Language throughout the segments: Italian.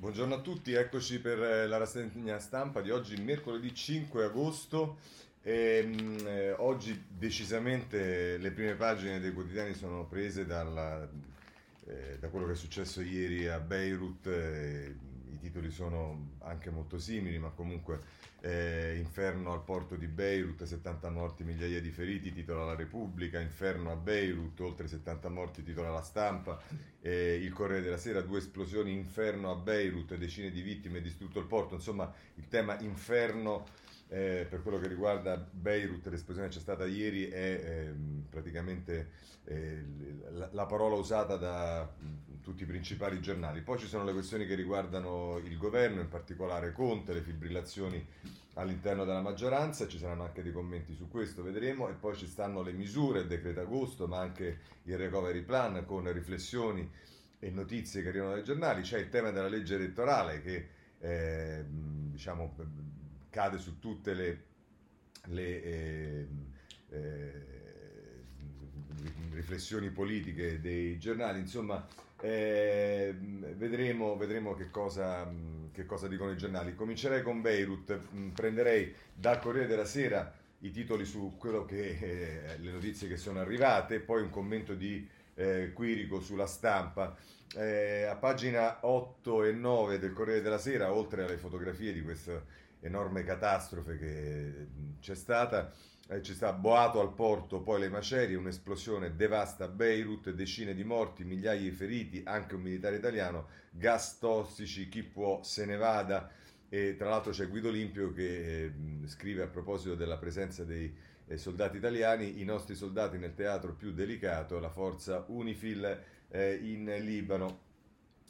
Buongiorno a tutti, eccoci per eh, la rassegna stampa di oggi, mercoledì 5 agosto. E, mh, eh, oggi decisamente le prime pagine dei quotidiani sono prese dalla, eh, da quello che è successo ieri a Beirut. eh, I titoli sono anche molto simili, ma comunque eh, Inferno al porto di Beirut, 70 morti, migliaia di feriti, titola la Repubblica, Inferno a Beirut, oltre 70 morti, titola la stampa, eh, il Corriere della Sera, due esplosioni, Inferno a Beirut, decine di vittime, distrutto il porto, insomma il tema Inferno eh, per quello che riguarda Beirut, l'esplosione che c'è stata ieri è ehm, praticamente eh, la, la parola usata da mh, tutti i principali giornali. Poi ci sono le questioni che riguardano il governo, in particolare Conte, le fibrillazioni all'interno della maggioranza, ci saranno anche dei commenti su questo, vedremo, e poi ci stanno le misure, il decreto agosto, ma anche il recovery plan con riflessioni e notizie che arrivano dai giornali, c'è il tema della legge elettorale che eh, diciamo cade su tutte le, le eh, eh, riflessioni politiche dei giornali, insomma eh, vedremo, vedremo che, cosa, che cosa dicono i giornali. Comincerei con Beirut, prenderei dal Corriere della Sera i titoli su quello che, eh, le notizie che sono arrivate, poi un commento di eh, Quirico sulla stampa. Eh, a pagina 8 e 9 del Corriere della Sera, oltre alle fotografie di questa enorme catastrofe che c'è stata, eh, ci sta boato al porto, poi le macerie, un'esplosione devasta Beirut, decine di morti, migliaia di feriti, anche un militare italiano, gas tossici, chi può se ne vada. E tra l'altro c'è Guido Limpio che eh, scrive a proposito della presenza dei eh, soldati italiani, i nostri soldati nel teatro più delicato, la forza Unifil eh, in Libano.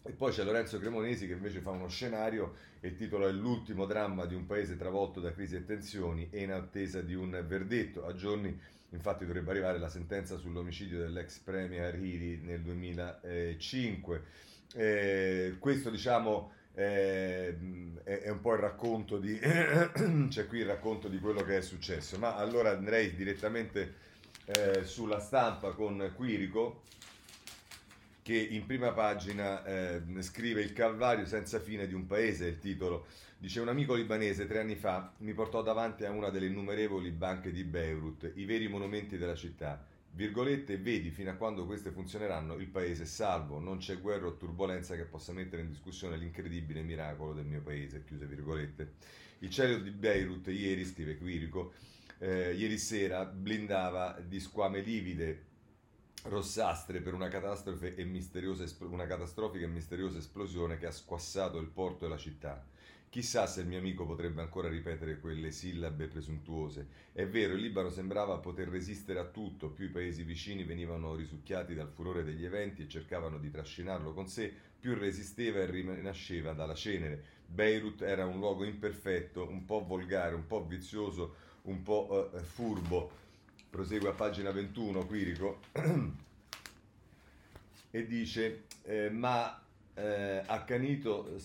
E poi c'è Lorenzo Cremonesi che invece fa uno scenario e il titolo è L'ultimo dramma di un paese travolto da crisi e tensioni e in attesa di un verdetto. A giorni infatti dovrebbe arrivare la sentenza sull'omicidio dell'ex premier Hiri nel 2005. Eh, questo diciamo eh, è un po' il racconto di... c'è qui il racconto di quello che è successo. Ma allora andrei direttamente eh, sulla stampa con Quirico che in prima pagina eh, scrive il calvario senza fine di un paese, il titolo. Dice un amico libanese tre anni fa mi portò davanti a una delle innumerevoli banche di Beirut, i veri monumenti della città. Virgolette, vedi fino a quando queste funzioneranno il paese è salvo, non c'è guerra o turbolenza che possa mettere in discussione l'incredibile miracolo del mio paese, chiuse virgolette. Il cielo di Beirut ieri, scrive Quirico, eh, ieri sera blindava di squame livide rossastre per una, catastrofe e misteriosa, una catastrofica e misteriosa esplosione che ha squassato il porto e la città. Chissà se il mio amico potrebbe ancora ripetere quelle sillabe presuntuose. È vero, il Libano sembrava poter resistere a tutto, più i paesi vicini venivano risucchiati dal furore degli eventi e cercavano di trascinarlo con sé, più resisteva e rinasceva dalla cenere. Beirut era un luogo imperfetto, un po' volgare, un po' vizioso, un po' uh, furbo prosegue a pagina 21 Quirico e dice eh, ma eh, accanito eh,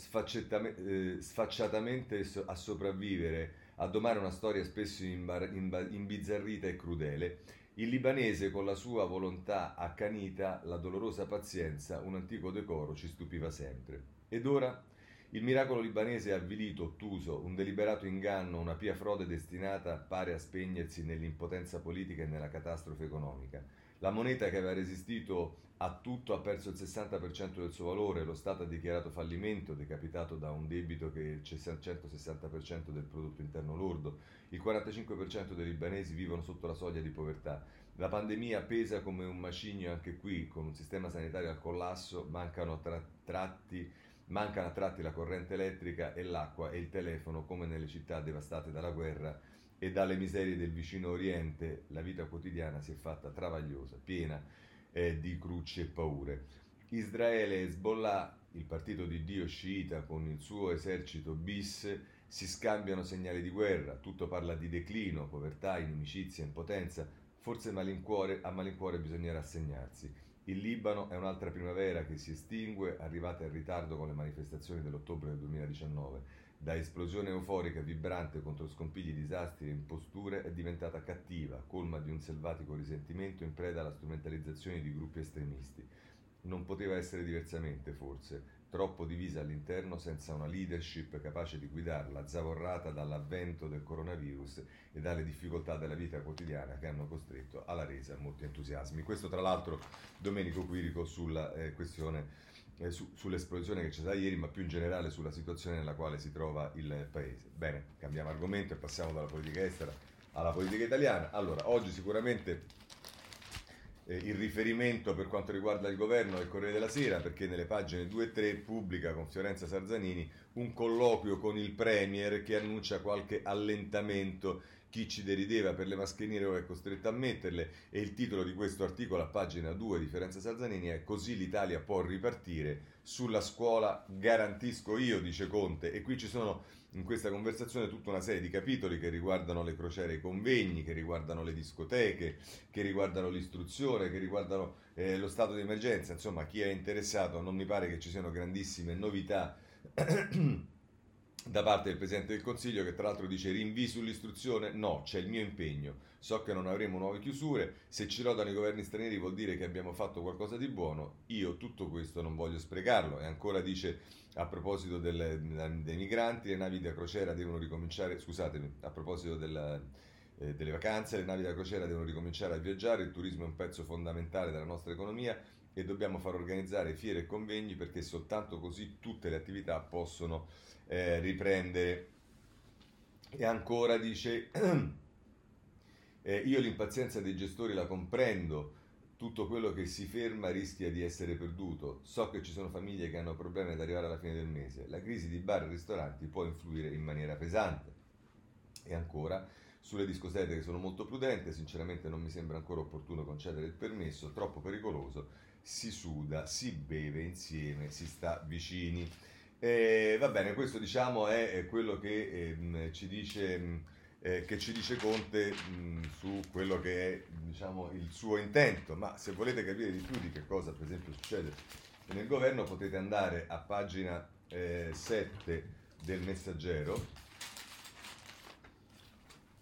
sfacciatamente a sopravvivere a domare una storia spesso imbizzarrita e crudele. Il libanese con la sua volontà accanita la dolorosa pazienza un antico decoro ci stupiva sempre. Ed ora il miracolo libanese è avvilito, ottuso, un deliberato inganno, una pia frode destinata pare a spegnersi nell'impotenza politica e nella catastrofe economica. La moneta che aveva resistito a tutto ha perso il 60% del suo valore, lo Stato ha dichiarato fallimento, decapitato da un debito che è il 160% del prodotto interno lordo, il 45% dei libanesi vivono sotto la soglia di povertà. La pandemia pesa come un macigno anche qui, con un sistema sanitario al collasso, mancano tra- tratti Mancano a tratti la corrente elettrica e l'acqua e il telefono come nelle città devastate dalla guerra e dalle miserie del vicino Oriente. La vita quotidiana si è fatta travagliosa, piena eh, di cruci e paure. Israele e Hezbollah, il partito di Dio sciita con il suo esercito bis, si scambiano segnali di guerra, tutto parla di declino, povertà, inimicizia, impotenza, forse malincuore, a malincuore bisogna rassegnarsi. Il Libano è un'altra primavera che si estingue, arrivata in ritardo con le manifestazioni dell'ottobre del 2019. Da esplosione euforica vibrante contro scompigli, disastri e imposture è diventata cattiva, colma di un selvatico risentimento in preda alla strumentalizzazione di gruppi estremisti. Non poteva essere diversamente, forse. Troppo divisa all'interno senza una leadership capace di guidarla, zavorrata dall'avvento del coronavirus e dalle difficoltà della vita quotidiana che hanno costretto alla resa molti entusiasmi. Questo tra l'altro Domenico Quirico sulla eh, questione eh, su, sull'esplosione che c'è stata ieri, ma più in generale sulla situazione nella quale si trova il paese. Bene, cambiamo argomento e passiamo dalla politica estera alla politica italiana. Allora, oggi sicuramente eh, il riferimento per quanto riguarda il governo il Corriere della Sera, perché nelle pagine 2 e 3 pubblica con Fiorenza Sarzanini un colloquio con il Premier che annuncia qualche allentamento. Chi ci derideva per le mascherine ora è costretto a metterle e il titolo di questo articolo a pagina 2 di Fiorenza Salzanini è Così l'Italia può ripartire sulla scuola garantisco io, dice Conte e qui ci sono in questa conversazione tutta una serie di capitoli che riguardano le crociere e i convegni, che riguardano le discoteche, che riguardano l'istruzione, che riguardano eh, lo stato di emergenza, insomma chi è interessato non mi pare che ci siano grandissime novità da parte del Presidente del Consiglio che tra l'altro dice rinvii sull'istruzione, no, c'è il mio impegno, so che non avremo nuove chiusure, se ci lodano i governi stranieri vuol dire che abbiamo fatto qualcosa di buono, io tutto questo non voglio sprecarlo. E ancora dice a proposito del, dei migranti, le navi da crociera devono ricominciare, scusatemi, a proposito della, eh, delle vacanze, le navi da crociera devono ricominciare a viaggiare, il turismo è un pezzo fondamentale della nostra economia e dobbiamo far organizzare fiere e convegni perché soltanto così tutte le attività possono eh, riprendere. E ancora dice, eh, io l'impazienza dei gestori la comprendo, tutto quello che si ferma rischia di essere perduto. So che ci sono famiglie che hanno problemi ad arrivare alla fine del mese. La crisi di bar e ristoranti può influire in maniera pesante. E ancora, sulle discoteche sono molto prudente, sinceramente non mi sembra ancora opportuno concedere il permesso, troppo pericoloso, si suda, si beve insieme, si sta vicini. Eh, va bene, questo diciamo è quello che eh, ci dice, eh, che ci dice Conte mh, su quello che è diciamo, il suo intento, ma se volete capire di più di che cosa per esempio succede nel governo potete andare a pagina 7 eh, del messaggero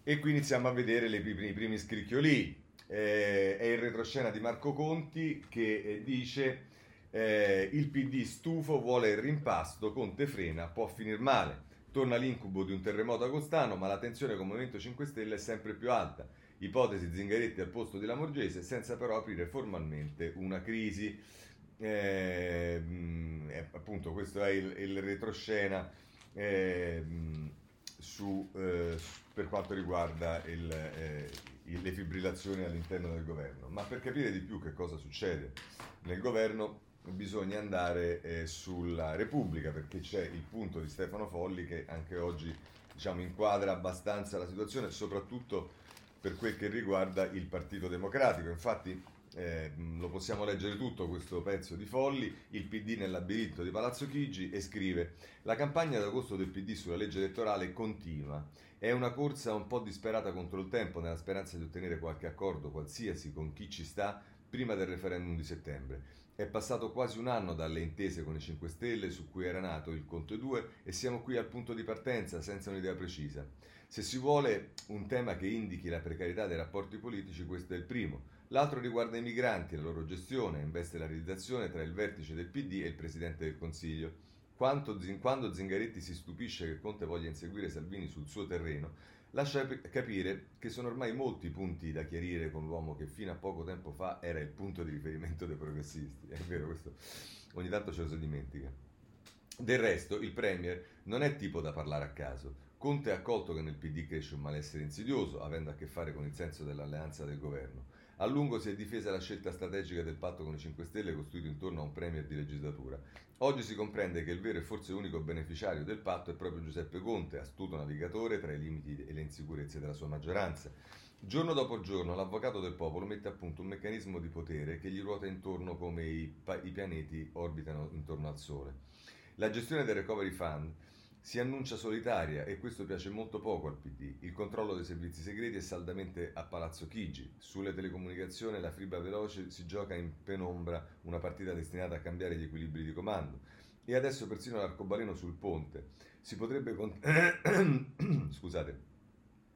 e qui iniziamo a vedere le, i primi scricchioli. Eh, è il retroscena di Marco Conti che eh, dice eh, il PD stufo vuole il rimpasto, Conte frena, può finire male. Torna l'incubo di un terremoto agostano, ma la tensione con il Movimento 5 Stelle è sempre più alta. Ipotesi Zingaretti al posto di Lamorgese, senza però aprire formalmente una crisi. Eh, eh, appunto, questo è il, il retroscena eh, su, eh, per quanto riguarda il, eh, le fibrillazioni all'interno del governo. Ma per capire di più che cosa succede nel governo, bisogna andare eh, sulla Repubblica perché c'è il punto di Stefano Folli che anche oggi diciamo, inquadra abbastanza la situazione, soprattutto per quel che riguarda il Partito Democratico. Infatti eh, lo possiamo leggere tutto questo pezzo di Folli, il PD nel labirinto di Palazzo Chigi e scrive la campagna d'agosto del PD sulla legge elettorale continua. È una corsa un po' disperata contro il tempo nella speranza di ottenere qualche accordo qualsiasi con chi ci sta prima del referendum di settembre. È passato quasi un anno dalle intese con i 5 Stelle su cui era nato il Conte 2 e siamo qui al punto di partenza senza un'idea precisa. Se si vuole un tema che indichi la precarietà dei rapporti politici, questo è il primo. L'altro riguarda i migranti la loro gestione, investe la realizzazione tra il vertice del PD e il Presidente del Consiglio. Quando Zingaretti si stupisce che Conte voglia inseguire Salvini sul suo terreno, lascia capire che sono ormai molti punti da chiarire con l'uomo che fino a poco tempo fa era il punto di riferimento dei progressisti. È vero, questo ogni tanto ce lo si dimentica. Del resto, il Premier non è tipo da parlare a caso. Conte ha accolto che nel PD cresce un malessere insidioso, avendo a che fare con il senso dell'alleanza del governo. A lungo si è difesa la scelta strategica del patto con i 5 Stelle costruito intorno a un premier di legislatura. Oggi si comprende che il vero e forse unico beneficiario del patto è proprio Giuseppe Conte, astuto navigatore tra i limiti e le insicurezze della sua maggioranza. Giorno dopo giorno l'avvocato del popolo mette a punto un meccanismo di potere che gli ruota intorno come i, pa- i pianeti orbitano intorno al Sole. La gestione del Recovery Fund si annuncia solitaria e questo piace molto poco al PD. Il controllo dei servizi segreti è saldamente a Palazzo Chigi. Sulle telecomunicazioni la fibra veloce si gioca in penombra una partita destinata a cambiare gli equilibri di comando. E adesso persino l'arcobaleno sul ponte. Si potrebbe, con... Scusate.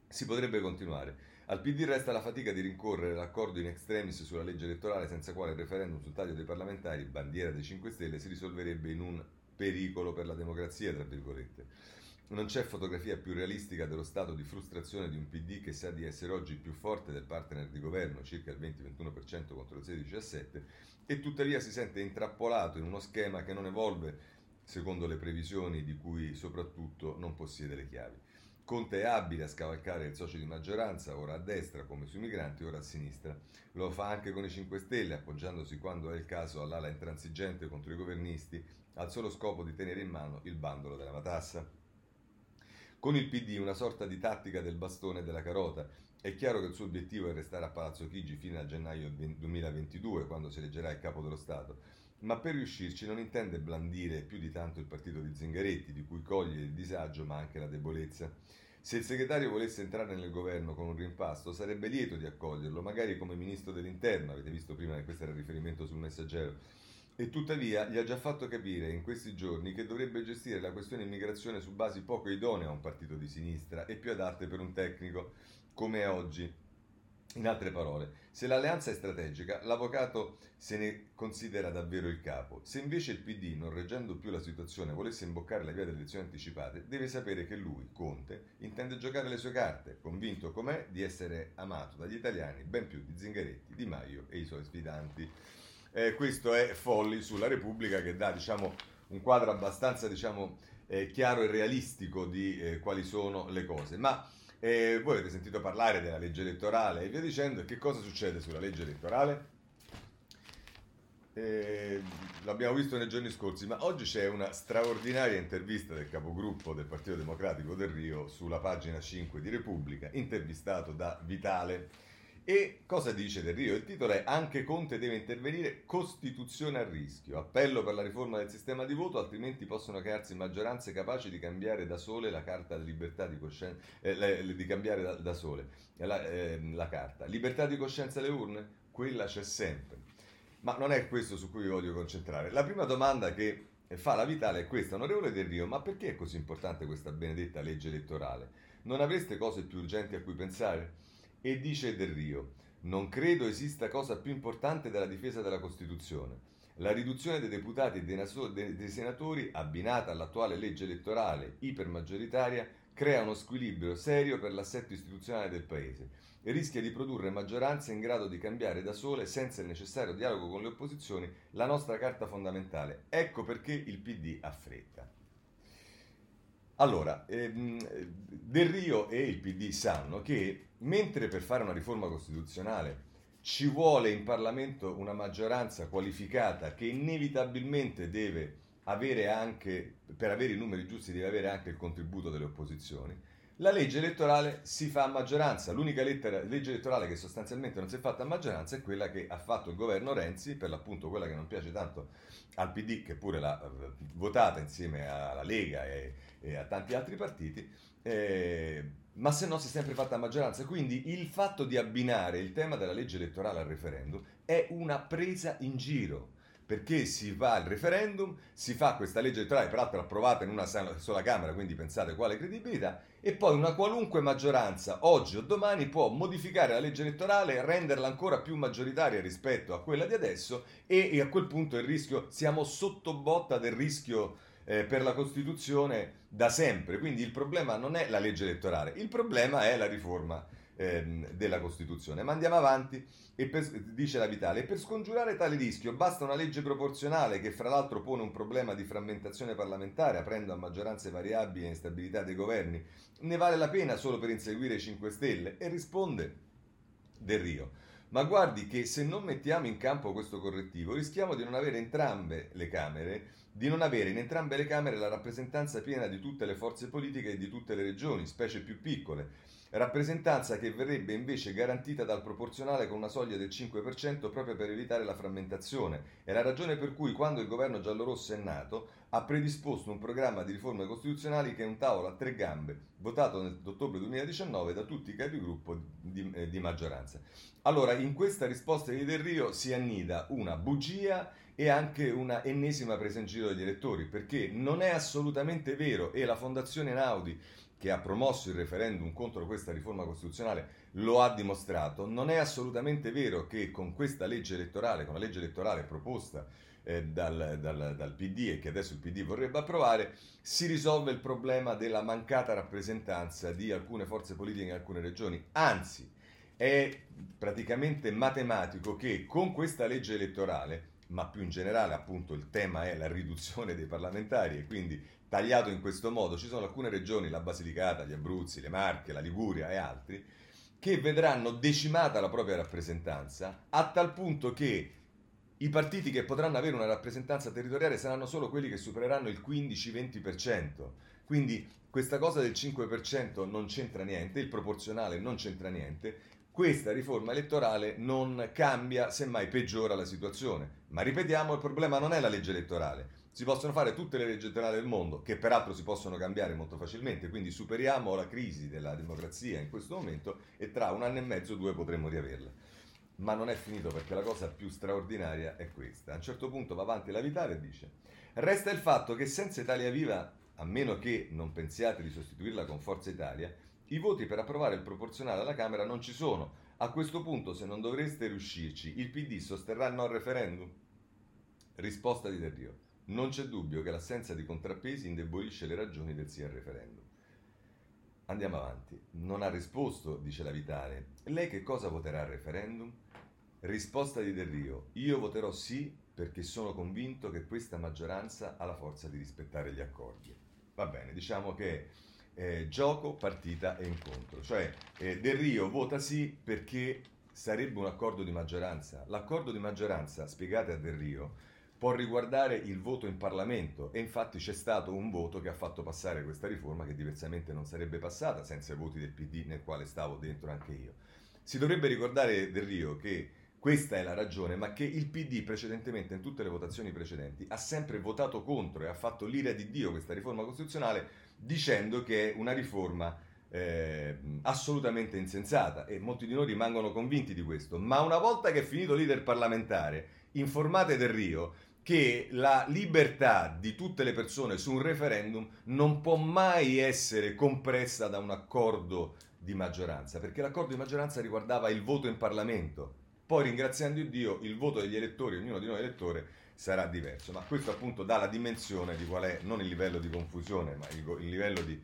Si potrebbe continuare. Al PD resta la fatica di rincorrere l'accordo in extremis sulla legge elettorale senza quale il referendum sul taglio dei parlamentari, bandiera dei 5 Stelle, si risolverebbe in un pericolo per la democrazia, tra virgolette. Non c'è fotografia più realistica dello stato di frustrazione di un PD che sa di essere oggi più forte del partner di governo, circa il 20-21% contro il 16-17%, e tuttavia si sente intrappolato in uno schema che non evolve secondo le previsioni di cui soprattutto non possiede le chiavi. Conte è abile a scavalcare il socio di maggioranza, ora a destra come sui migranti, ora a sinistra. Lo fa anche con i 5 Stelle, appoggiandosi quando è il caso all'ala intransigente contro i governisti, al solo scopo di tenere in mano il bandolo della matassa. Con il PD una sorta di tattica del bastone e della carota. È chiaro che il suo obiettivo è restare a Palazzo Chigi fino a gennaio 2022, quando si eleggerà il capo dello Stato ma per riuscirci non intende blandire più di tanto il partito di Zingaretti, di cui coglie il disagio ma anche la debolezza. Se il segretario volesse entrare nel governo con un rimpasto, sarebbe lieto di accoglierlo, magari come ministro dell'interno, avete visto prima che questo era il riferimento sul messaggero. E tuttavia gli ha già fatto capire in questi giorni che dovrebbe gestire la questione immigrazione su basi poco idonee a un partito di sinistra e più adatte per un tecnico, come è oggi in altre parole, se l'alleanza è strategica, l'avvocato se ne considera davvero il capo. Se invece il PD, non reggendo più la situazione, volesse imboccare la via delle elezioni anticipate, deve sapere che lui, Conte, intende giocare le sue carte, convinto com'è di essere amato dagli italiani ben più di Zingaretti, Di Maio e i suoi sfidanti. Eh, questo è Folli sulla Repubblica che dà diciamo, un quadro abbastanza diciamo, eh, chiaro e realistico di eh, quali sono le cose. Ma e voi avete sentito parlare della legge elettorale e via dicendo. Che cosa succede sulla legge elettorale? Eh, l'abbiamo visto nei giorni scorsi, ma oggi c'è una straordinaria intervista del capogruppo del Partito Democratico del Rio sulla pagina 5 di Repubblica, intervistato da Vitale e cosa dice Del Rio? Il titolo è Anche Conte deve intervenire, Costituzione a rischio. Appello per la riforma del sistema di voto, altrimenti possono crearsi maggioranze capaci di cambiare da sole la carta di libertà di coscienza, eh, di cambiare da, da sole la, eh, la carta. Libertà di coscienza alle urne? Quella c'è sempre. Ma non è questo su cui voglio concentrare. La prima domanda che fa la Vitale è questa, onorevole Del Rio, ma perché è così importante questa benedetta legge elettorale? Non avreste cose più urgenti a cui pensare? E dice Del Rio, non credo esista cosa più importante della difesa della Costituzione. La riduzione dei deputati e dei, naso- dei senatori, abbinata all'attuale legge elettorale ipermaggioritaria, crea uno squilibrio serio per l'assetto istituzionale del Paese e rischia di produrre maggioranze in grado di cambiare da sole, senza il necessario dialogo con le opposizioni, la nostra carta fondamentale. Ecco perché il PD ha fretta. Allora, ehm, Del Rio e il PD sanno che mentre per fare una riforma costituzionale ci vuole in Parlamento una maggioranza qualificata che inevitabilmente deve avere anche, per avere i numeri giusti, deve avere anche il contributo delle opposizioni, la legge elettorale si fa a maggioranza. L'unica lettera, legge elettorale che sostanzialmente non si è fatta a maggioranza è quella che ha fatto il governo Renzi, per l'appunto quella che non piace tanto al PD, che pure l'ha eh, votata insieme alla Lega e, e a tanti altri partiti, eh, ma se no si è sempre fatta a maggioranza. Quindi il fatto di abbinare il tema della legge elettorale al referendum è una presa in giro perché si va al referendum, si fa questa legge elettorale, peraltro approvata in una sola Camera, quindi pensate quale credibilità, e poi una qualunque maggioranza, oggi o domani, può modificare la legge elettorale, renderla ancora più maggioritaria rispetto a quella di adesso e, e a quel punto il rischio, siamo sotto botta del rischio eh, per la Costituzione da sempre, quindi il problema non è la legge elettorale, il problema è la riforma ehm, della Costituzione. Ma andiamo avanti per, dice la Vitale, e per scongiurare tale rischio basta una legge proporzionale che fra l'altro pone un problema di frammentazione parlamentare aprendo a maggioranze variabili e instabilità dei governi. Ne vale la pena solo per inseguire i 5 Stelle? E risponde Del Rio. Ma guardi che se non mettiamo in campo questo correttivo rischiamo di non avere entrambe le Camere, di non avere in entrambe le Camere la rappresentanza piena di tutte le forze politiche e di tutte le regioni, specie più piccole rappresentanza che verrebbe invece garantita dal proporzionale con una soglia del 5% proprio per evitare la frammentazione. È la ragione per cui quando il governo giallorosso è nato ha predisposto un programma di riforme costituzionali che è un tavolo a tre gambe, votato nell'ottobre 2019 da tutti i capigruppo di, eh, di maggioranza. Allora, in questa risposta di Del Rio si annida una bugia e anche una ennesima presa in giro degli elettori, perché non è assolutamente vero e la Fondazione Naudi che ha promosso il referendum contro questa riforma costituzionale lo ha dimostrato, non è assolutamente vero che con questa legge elettorale, con la legge elettorale proposta eh, dal, dal, dal PD e che adesso il PD vorrebbe approvare, si risolve il problema della mancata rappresentanza di alcune forze politiche in alcune regioni. Anzi, è praticamente matematico che con questa legge elettorale, ma più in generale appunto il tema è la riduzione dei parlamentari e quindi tagliato in questo modo, ci sono alcune regioni, la Basilicata, gli Abruzzi, le Marche, la Liguria e altri, che vedranno decimata la propria rappresentanza a tal punto che i partiti che potranno avere una rappresentanza territoriale saranno solo quelli che supereranno il 15-20%. Quindi questa cosa del 5% non c'entra niente, il proporzionale non c'entra niente. Questa riforma elettorale non cambia, semmai peggiora la situazione. Ma ripetiamo, il problema non è la legge elettorale. Si possono fare tutte le leggi elettorali del mondo, che peraltro si possono cambiare molto facilmente, quindi superiamo la crisi della democrazia in questo momento e tra un anno e mezzo, due potremo riaverla. Ma non è finito perché la cosa più straordinaria è questa. A un certo punto va avanti la Vitale e dice: Resta il fatto che senza Italia Viva, a meno che non pensiate di sostituirla con Forza Italia, i voti per approvare il proporzionale alla Camera non ci sono. A questo punto, se non dovreste riuscirci, il PD sosterrà il no al referendum? Risposta di Del Rio. Non c'è dubbio che l'assenza di contrappesi indebolisce le ragioni del sì al referendum. Andiamo avanti. Non ha risposto, dice la Vitale. Lei che cosa voterà al referendum? Risposta di Del Rio. Io voterò sì perché sono convinto che questa maggioranza ha la forza di rispettare gli accordi. Va bene, diciamo che eh, gioco, partita e incontro. Cioè eh, Del Rio vota sì perché sarebbe un accordo di maggioranza. L'accordo di maggioranza, spiegate a Del Rio, può riguardare il voto in Parlamento e infatti c'è stato un voto che ha fatto passare questa riforma che diversamente non sarebbe passata senza i voti del PD nel quale stavo dentro anche io. Si dovrebbe ricordare Del Rio che questa è la ragione, ma che il PD precedentemente, in tutte le votazioni precedenti, ha sempre votato contro e ha fatto l'ira di Dio questa riforma costituzionale dicendo che è una riforma eh, assolutamente insensata e molti di noi rimangono convinti di questo. Ma una volta che è finito l'iter parlamentare, informate del Rio che la libertà di tutte le persone su un referendum non può mai essere compressa da un accordo di maggioranza, perché l'accordo di maggioranza riguardava il voto in Parlamento poi ringraziando Dio il voto degli elettori, ognuno di noi elettore, sarà diverso. Ma questo appunto dà la dimensione di qual è, non il livello di confusione, ma il, il livello di...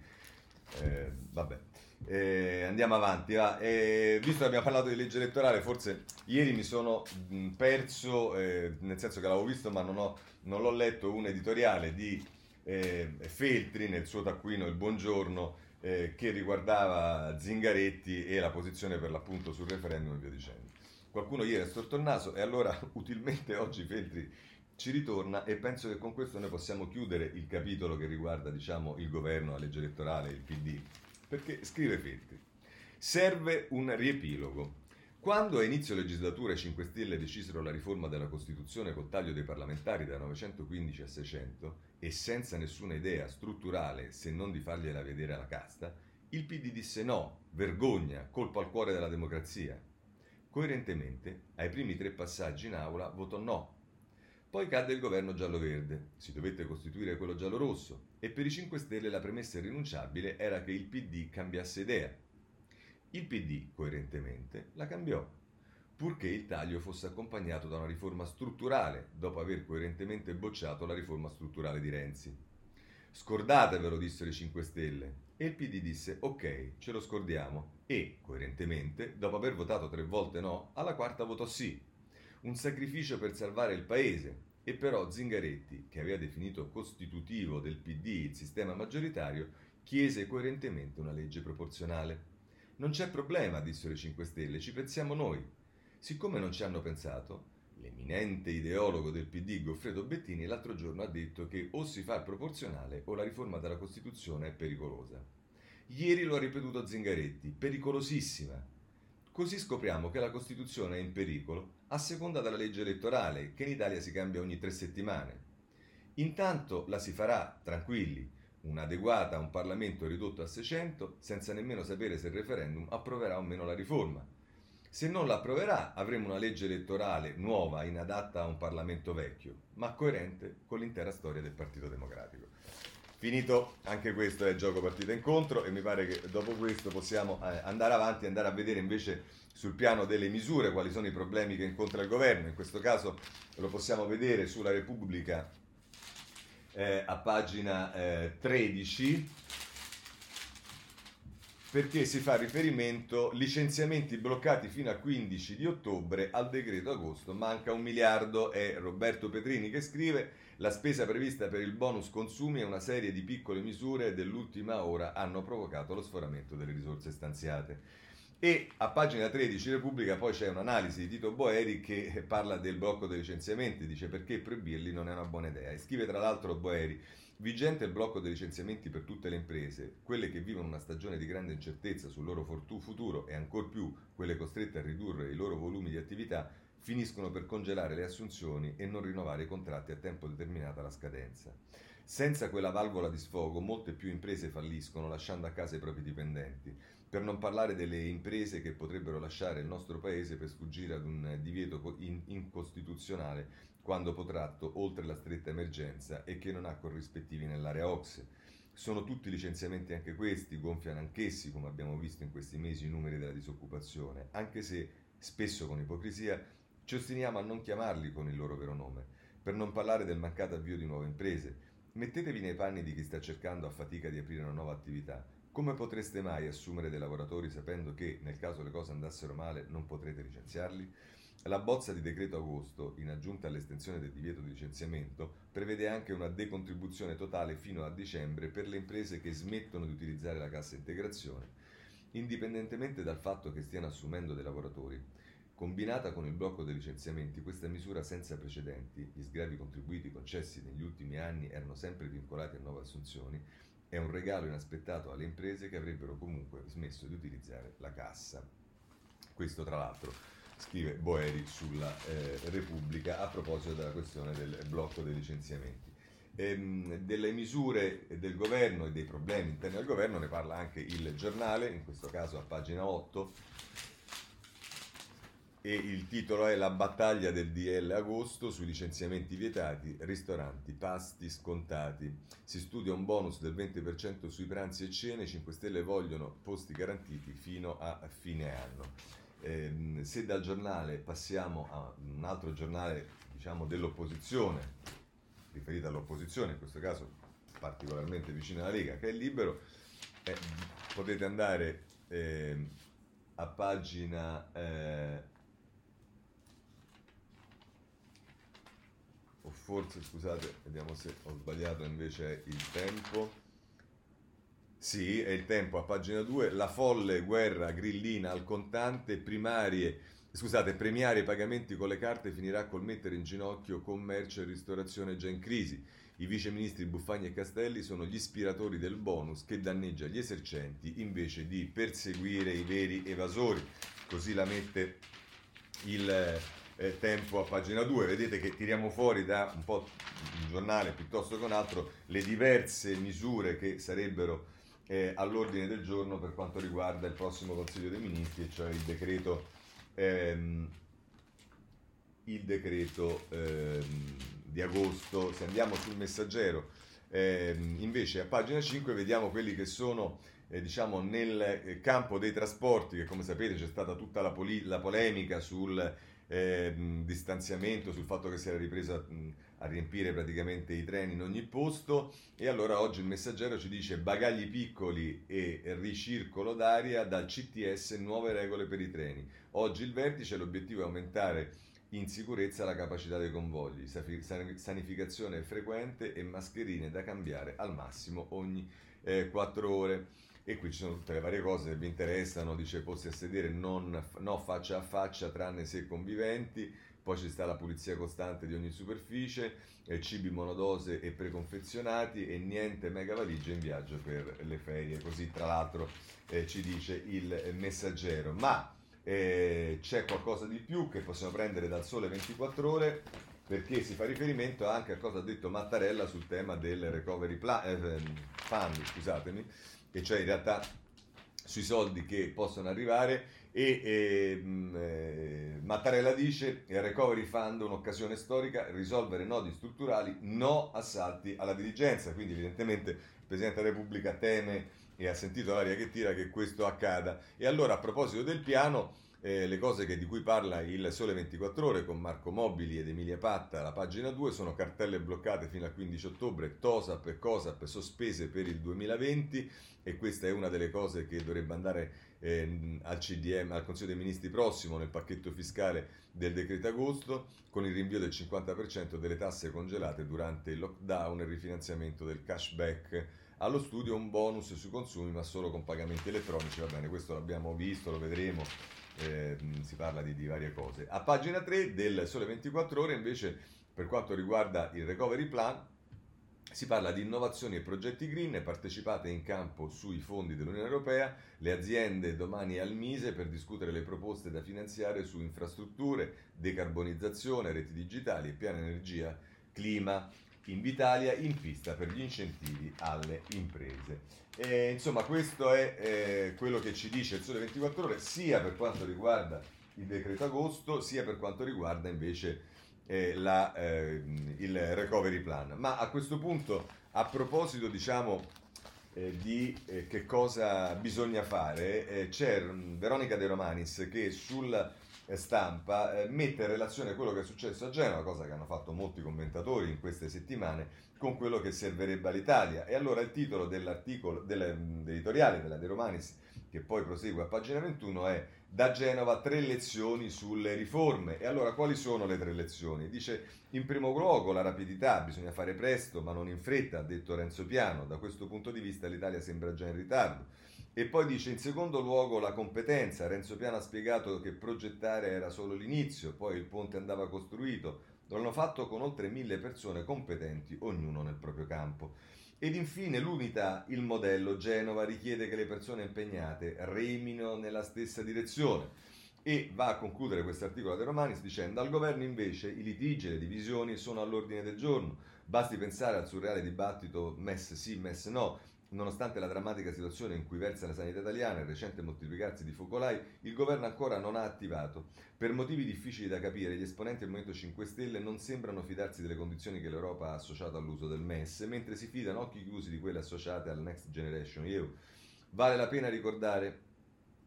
Eh, vabbè. Eh, andiamo avanti. eh, visto che abbiamo parlato di legge elettorale, forse ieri mi sono mh, perso, eh, nel senso che l'avevo visto ma non, ho, non l'ho letto, un editoriale di eh, Feltri nel suo taccuino Il Buongiorno eh, che riguardava Zingaretti e la posizione per l'appunto sul referendum e via dicendo. Qualcuno ieri ha storto il naso e allora utilmente oggi Feltri ci ritorna e penso che con questo noi possiamo chiudere il capitolo che riguarda diciamo, il governo, la legge elettorale, il PD. Perché scrive Feltri, serve un riepilogo. Quando a inizio legislatura i 5 Stelle decisero la riforma della Costituzione col taglio dei parlamentari da 915 a 600 e senza nessuna idea strutturale se non di fargliela vedere alla casta, il PD disse no, vergogna, colpo al cuore della democrazia. Coerentemente, ai primi tre passaggi in aula votò no. Poi cadde il governo giallo-verde, si dovette costituire quello giallo-rosso e per i 5 Stelle la premessa irrinunciabile era che il PD cambiasse idea. Il PD, coerentemente, la cambiò, purché il taglio fosse accompagnato da una riforma strutturale, dopo aver coerentemente bocciato la riforma strutturale di Renzi. Scordatevelo, dissero i 5 Stelle, e il PD disse ok, ce lo scordiamo e, coerentemente, dopo aver votato tre volte no, alla quarta votò sì. Un sacrificio per salvare il paese. E però Zingaretti, che aveva definito costitutivo del PD il sistema maggioritario, chiese coerentemente una legge proporzionale. Non c'è problema, dissero i 5 Stelle, ci pensiamo noi. Siccome non ci hanno pensato, l'eminente ideologo del PD Goffredo Bettini l'altro giorno ha detto che o si fa il proporzionale o la riforma della Costituzione è pericolosa. Ieri lo ha ripetuto Zingaretti, pericolosissima. Così scopriamo che la Costituzione è in pericolo a seconda della legge elettorale, che in Italia si cambia ogni tre settimane. Intanto la si farà, tranquilli, un'adeguata a un Parlamento ridotto a 600, senza nemmeno sapere se il referendum approverà o meno la riforma se non l'approverà avremo una legge elettorale nuova, inadatta a un Parlamento vecchio, ma coerente con l'intera storia del Partito Democratico. Finito anche questo è il gioco partita incontro e mi pare che dopo questo possiamo eh, andare avanti e andare a vedere invece sul piano delle misure quali sono i problemi che incontra il governo. In questo caso lo possiamo vedere sulla Repubblica eh, a pagina eh, 13 perché si fa riferimento licenziamenti bloccati fino al 15 di ottobre al decreto agosto, manca un miliardo, è Roberto Petrini che scrive la spesa prevista per il bonus consumi e una serie di piccole misure dell'ultima ora hanno provocato lo sforamento delle risorse stanziate. E a pagina 13 Repubblica poi c'è un'analisi di Tito Boeri che parla del blocco dei licenziamenti, dice perché proibirli non è una buona idea. E scrive tra l'altro Boeri, vigente il blocco dei licenziamenti per tutte le imprese, quelle che vivono una stagione di grande incertezza sul loro futuro e ancor più quelle costrette a ridurre i loro volumi di attività, finiscono per congelare le assunzioni e non rinnovare i contratti a tempo determinato alla scadenza. Senza quella valvola di sfogo molte più imprese falliscono lasciando a casa i propri dipendenti, per non parlare delle imprese che potrebbero lasciare il nostro paese per sfuggire ad un divieto incostituzionale quando potratto oltre la stretta emergenza e che non ha corrispettivi nell'area OXE. Sono tutti licenziamenti anche questi, gonfiano anch'essi, come abbiamo visto in questi mesi, i numeri della disoccupazione, anche se, spesso con ipocrisia, ci ostiniamo a non chiamarli con il loro vero nome, per non parlare del mancato avvio di nuove imprese. Mettetevi nei panni di chi sta cercando a fatica di aprire una nuova attività. Come potreste mai assumere dei lavoratori sapendo che, nel caso le cose andassero male, non potrete licenziarli? La bozza di decreto agosto, in aggiunta all'estensione del divieto di licenziamento, prevede anche una decontribuzione totale fino a dicembre per le imprese che smettono di utilizzare la cassa integrazione, indipendentemente dal fatto che stiano assumendo dei lavoratori. Combinata con il blocco dei licenziamenti, questa misura senza precedenti, gli sgravi contribuiti concessi negli ultimi anni erano sempre vincolati a nuove assunzioni, è un regalo inaspettato alle imprese che avrebbero comunque smesso di utilizzare la cassa. Questo tra l'altro scrive Boeri sulla eh, Repubblica a proposito della questione del blocco dei licenziamenti. Ehm, delle misure del governo e dei problemi interni al governo ne parla anche il giornale, in questo caso a pagina 8 e il titolo è La battaglia del DL agosto sui licenziamenti vietati, ristoranti, pasti scontati. Si studia un bonus del 20% sui pranzi e cene, 5 Stelle vogliono posti garantiti fino a fine anno. Eh, se dal giornale passiamo a un altro giornale diciamo, dell'opposizione, riferito all'opposizione, in questo caso particolarmente vicino alla Lega, che è libero, eh, potete andare eh, a pagina... o forse scusate, vediamo se ho sbagliato invece il tempo. Sì, è il tempo a pagina 2, la folle guerra grillina al contante, primarie, scusate, premiare i pagamenti con le carte finirà col mettere in ginocchio commercio e ristorazione già in crisi. I viceministri Buffagni e Castelli sono gli ispiratori del bonus che danneggia gli esercenti invece di perseguire i veri evasori. Così la mette il eh, tempo a pagina 2, vedete che tiriamo fuori da un po' un giornale piuttosto che un altro le diverse misure che sarebbero eh, all'ordine del giorno per quanto riguarda il prossimo Consiglio dei Ministri, cioè il decreto, ehm, il decreto ehm, di agosto. Se andiamo sul messaggero, ehm, invece a pagina 5 vediamo quelli che sono eh, diciamo nel campo dei trasporti, che come sapete c'è stata tutta la, poli- la polemica sul eh, distanziamento, sul fatto che si era ripreso a, a, riempire praticamente i treni in ogni posto e allora oggi il messaggero ci dice bagagli piccoli e ricircolo d'aria dal CTS nuove regole per i treni. Oggi il vertice l'obiettivo è aumentare in sicurezza la capacità dei convogli, sanificazione frequente e mascherine da cambiare al massimo ogni eh, 4 ore e qui ci sono tutte le varie cose che vi interessano, dice posti a sedere non, no faccia a faccia tranne se conviventi, poi ci sta la pulizia costante di ogni superficie, eh, cibi monodose e preconfezionati e niente mega valigie in viaggio per le ferie, così tra l'altro eh, ci dice il messaggero. Ma eh, c'è qualcosa di più che possiamo prendere dal sole 24 ore? Perché si fa riferimento anche a cosa ha detto Mattarella sul tema del recovery plan, eh, fund, scusatemi, e cioè in realtà sui soldi che possono arrivare E eh, Mattarella dice: il recovery fund un'occasione storica, risolvere nodi strutturali, no a salti alla dirigenza. Quindi, evidentemente, il Presidente della Repubblica teme e ha sentito l'aria che tira che questo accada. E allora, a proposito del piano, eh, le cose di cui parla il Sole 24 Ore con Marco Mobili ed Emilia Patta, la pagina 2, sono cartelle bloccate fino al 15 ottobre, TOSAP e COSAP sospese per il 2020 e questa è una delle cose che dovrebbe andare eh, al CDM, al Consiglio dei Ministri prossimo nel pacchetto fiscale del decreto agosto, con il rinvio del 50% delle tasse congelate durante il lockdown e il rifinanziamento del cashback. Allo studio un bonus sui consumi, ma solo con pagamenti elettronici. Va bene, questo l'abbiamo visto, lo vedremo eh, si parla di, di, varie cose. A pagina 3 del Sole 24 Ore invece per quanto riguarda il Recovery Plan si parla di innovazioni e progetti green partecipate in campo sui fondi dell'Unione Europea, le aziende domani al Mise per discutere le proposte da finanziare su infrastrutture, decarbonizzazione, reti digitali e piano energia, clima Invitalia in pista per gli incentivi alle imprese. E, insomma, questo è eh, quello che ci dice il Sole 24 Ore, sia per quanto riguarda il decreto agosto, sia per quanto riguarda invece eh, la, eh, il recovery plan. Ma a questo punto, a proposito, diciamo, eh, di eh, che cosa bisogna fare, eh, c'è Veronica De Romanis che sul stampa eh, mette in relazione quello che è successo a Genova, cosa che hanno fatto molti commentatori in queste settimane, con quello che servirebbe all'Italia. E allora il titolo dell'articolo, dell'editoriale della De Romanis, che poi prosegue a pagina 21, è Da Genova tre lezioni sulle riforme. E allora quali sono le tre lezioni? Dice, in primo luogo la rapidità, bisogna fare presto ma non in fretta, ha detto Renzo Piano. Da questo punto di vista l'Italia sembra già in ritardo. E poi dice in secondo luogo la competenza. Renzo Piano ha spiegato che progettare era solo l'inizio, poi il ponte andava costruito. Lo hanno fatto con oltre mille persone competenti, ognuno nel proprio campo. Ed infine l'unità, il modello Genova richiede che le persone impegnate remino nella stessa direzione. E va a concludere questo articolo De Romanis dicendo al governo invece i litigi e le divisioni sono all'ordine del giorno. Basti pensare al surreale dibattito MES sì, MES no, Nonostante la drammatica situazione in cui versa la sanità italiana e il recente moltiplicarsi di focolai, il governo ancora non ha attivato. Per motivi difficili da capire, gli esponenti del Movimento 5 Stelle non sembrano fidarsi delle condizioni che l'Europa ha associato all'uso del MES, mentre si fidano occhi chiusi di quelle associate al Next Generation EU. Vale la pena ricordare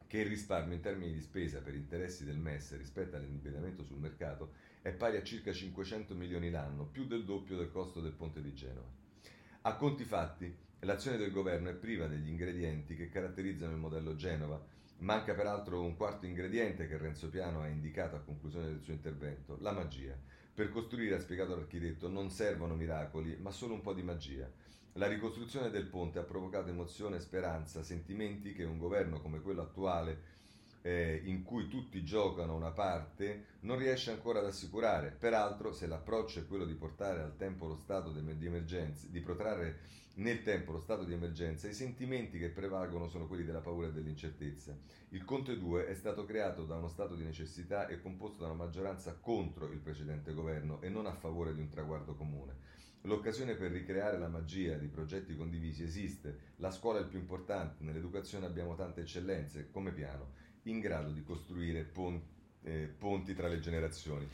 che il risparmio in termini di spesa per interessi del MES rispetto all'indebitamento sul mercato è pari a circa 500 milioni l'anno, più del doppio del costo del ponte di Genova. A conti fatti, L'azione del governo è priva degli ingredienti che caratterizzano il modello Genova. Manca peraltro un quarto ingrediente che Renzo Piano ha indicato a conclusione del suo intervento, la magia. Per costruire, ha spiegato l'architetto, non servono miracoli, ma solo un po' di magia. La ricostruzione del ponte ha provocato emozione, speranza, sentimenti che un governo come quello attuale, eh, in cui tutti giocano una parte, non riesce ancora ad assicurare. Peraltro, se l'approccio è quello di portare al tempo lo stato di emergenza, di protrarre nel tempo lo stato di emergenza, i sentimenti che prevalgono sono quelli della paura e dell'incertezza. Il Conte 2 è stato creato da uno stato di necessità e composto da una maggioranza contro il precedente governo e non a favore di un traguardo comune. L'occasione per ricreare la magia di progetti condivisi esiste, la scuola è il più importante, nell'educazione abbiamo tante eccellenze, come piano, in grado di costruire ponti, eh, ponti tra le generazioni.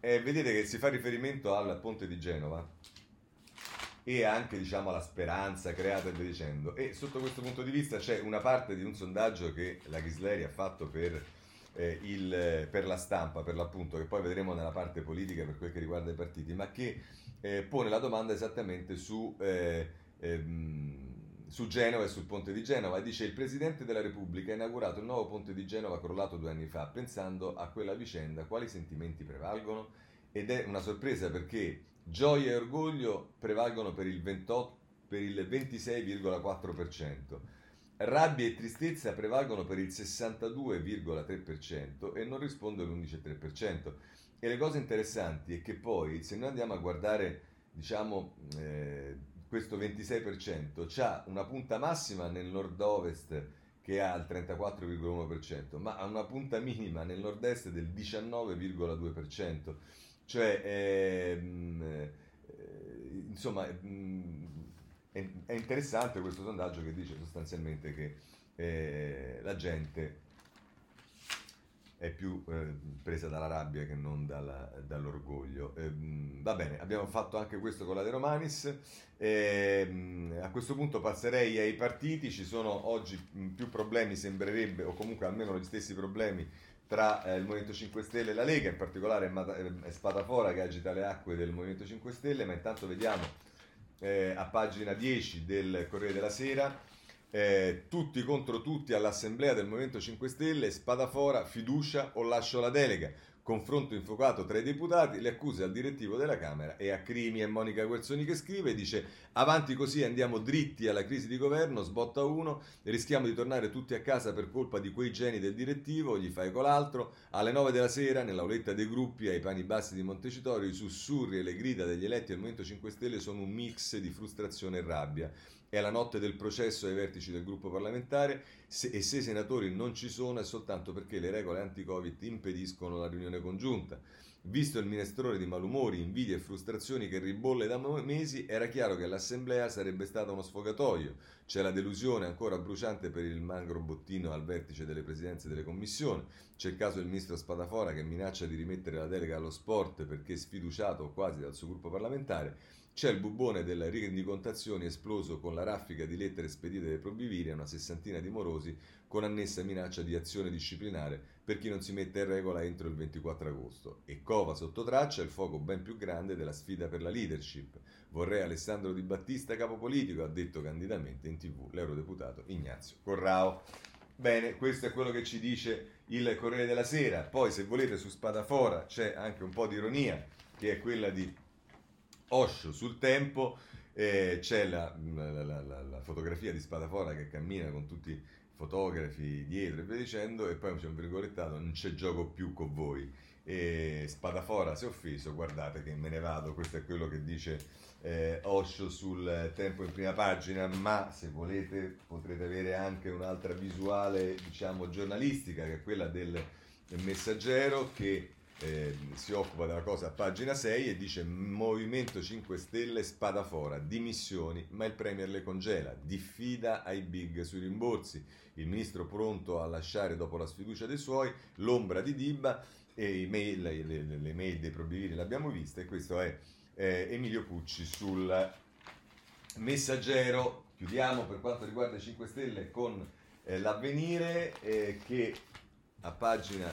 Eh, vedete che si fa riferimento al ponte di Genova, e anche diciamo alla speranza creata e via dicendo. E sotto questo punto di vista c'è una parte di un sondaggio che la Ghisleri ha fatto per, eh, il, per la stampa, per l'appunto, che poi vedremo nella parte politica per quel che riguarda i partiti, ma che eh, pone la domanda esattamente su, eh, ehm, su Genova e sul ponte di Genova e dice il Presidente della Repubblica ha inaugurato il nuovo ponte di Genova crollato due anni fa, pensando a quella vicenda quali sentimenti prevalgono? Ed è una sorpresa perché Gioia e orgoglio prevalgono per il, 28, per il 26,4%, rabbia e tristezza prevalgono per il 62,3% e non risponde l'11,3%. E le cose interessanti è che poi, se noi andiamo a guardare, diciamo, eh, questo 26%, c'ha una punta massima nel nord-ovest che ha il 34,1%, ma ha una punta minima nel nord-est del 19,2%. Cioè, ehm, eh, insomma, mm, è, è, interessante questo sondaggio che dice sostanzialmente che eh, la gente è più eh, presa dalla rabbia che non dalla, dall'orgoglio. Eh, va bene, abbiamo fatto anche questo con la De Romanis. Eh, a questo punto passerei ai partiti. Ci sono oggi più problemi, sembrerebbe, o comunque almeno gli stessi problemi tra eh, il Movimento 5 Stelle e la Lega, in particolare è, è Spadafora che agita le acque del Movimento 5 Stelle, ma intanto vediamo eh, a pagina 10 del Corriere della Sera eh, tutti contro tutti all'assemblea del Movimento 5 Stelle, spadafora, fiducia o lascio la delega. Confronto infuocato tra i deputati, le accuse al direttivo della Camera e a Crimi e Monica Guerzoni che scrive, dice avanti così andiamo dritti alla crisi di governo, sbotta uno, rischiamo di tornare tutti a casa per colpa di quei geni del direttivo, gli fai con l'altro, alle 9 della sera nell'auletta dei gruppi ai pani bassi di Montecitorio i sussurri e le grida degli eletti al Movimento 5 Stelle sono un mix di frustrazione e rabbia è la notte del processo ai vertici del gruppo parlamentare se, e se i senatori non ci sono è soltanto perché le regole anti-Covid impediscono la riunione congiunta. Visto il minestrone di malumori, invidie e frustrazioni che ribolle da mesi, era chiaro che l'assemblea sarebbe stata uno sfogatoio. C'è la delusione ancora bruciante per il magro bottino al vertice delle presidenze delle commissioni. C'è il caso del ministro Spadafora che minaccia di rimettere la delega allo sport perché sfiduciato quasi dal suo gruppo parlamentare. C'è il bubone delle rendicontazioni esploso con la raffica di lettere spedite dai probiviri a una sessantina di morosi con annessa minaccia di azione disciplinare per chi non si mette in regola entro il 24 agosto. E cova sotto traccia il fuoco ben più grande della sfida per la leadership. Vorrei Alessandro Di Battista capo politico, ha detto candidamente in tv l'eurodeputato Ignazio Corrao. Bene, questo è quello che ci dice il Corriere della Sera. Poi, se volete, su Spadafora c'è anche un po' di ironia, che è quella di Osho sul tempo, eh, c'è la, la, la, la, fotografia di Spadafora che cammina con tutti i fotografi dietro e via dicendo, e poi c'è un virgolettato, non c'è gioco più con voi. E Spadafora si è offeso, guardate che me ne vado, questo è quello che dice eh, Osho sul tempo in prima pagina, ma se volete potrete avere anche un'altra visuale, diciamo, giornalistica, che è quella del messaggero che eh, si occupa della cosa a pagina 6 e dice Movimento 5 Stelle spada fora, dimissioni, ma il Premier le congela, diffida ai big sui rimborsi, il ministro pronto a lasciare dopo la sfiducia dei suoi, l'ombra di Dibba e mail, le, le, le, mail dei probiviri l'abbiamo vista e questo è eh, Emilio Pucci sul messaggero. Chiudiamo per quanto riguarda i 5 Stelle con eh, l'avvenire eh, che a pagina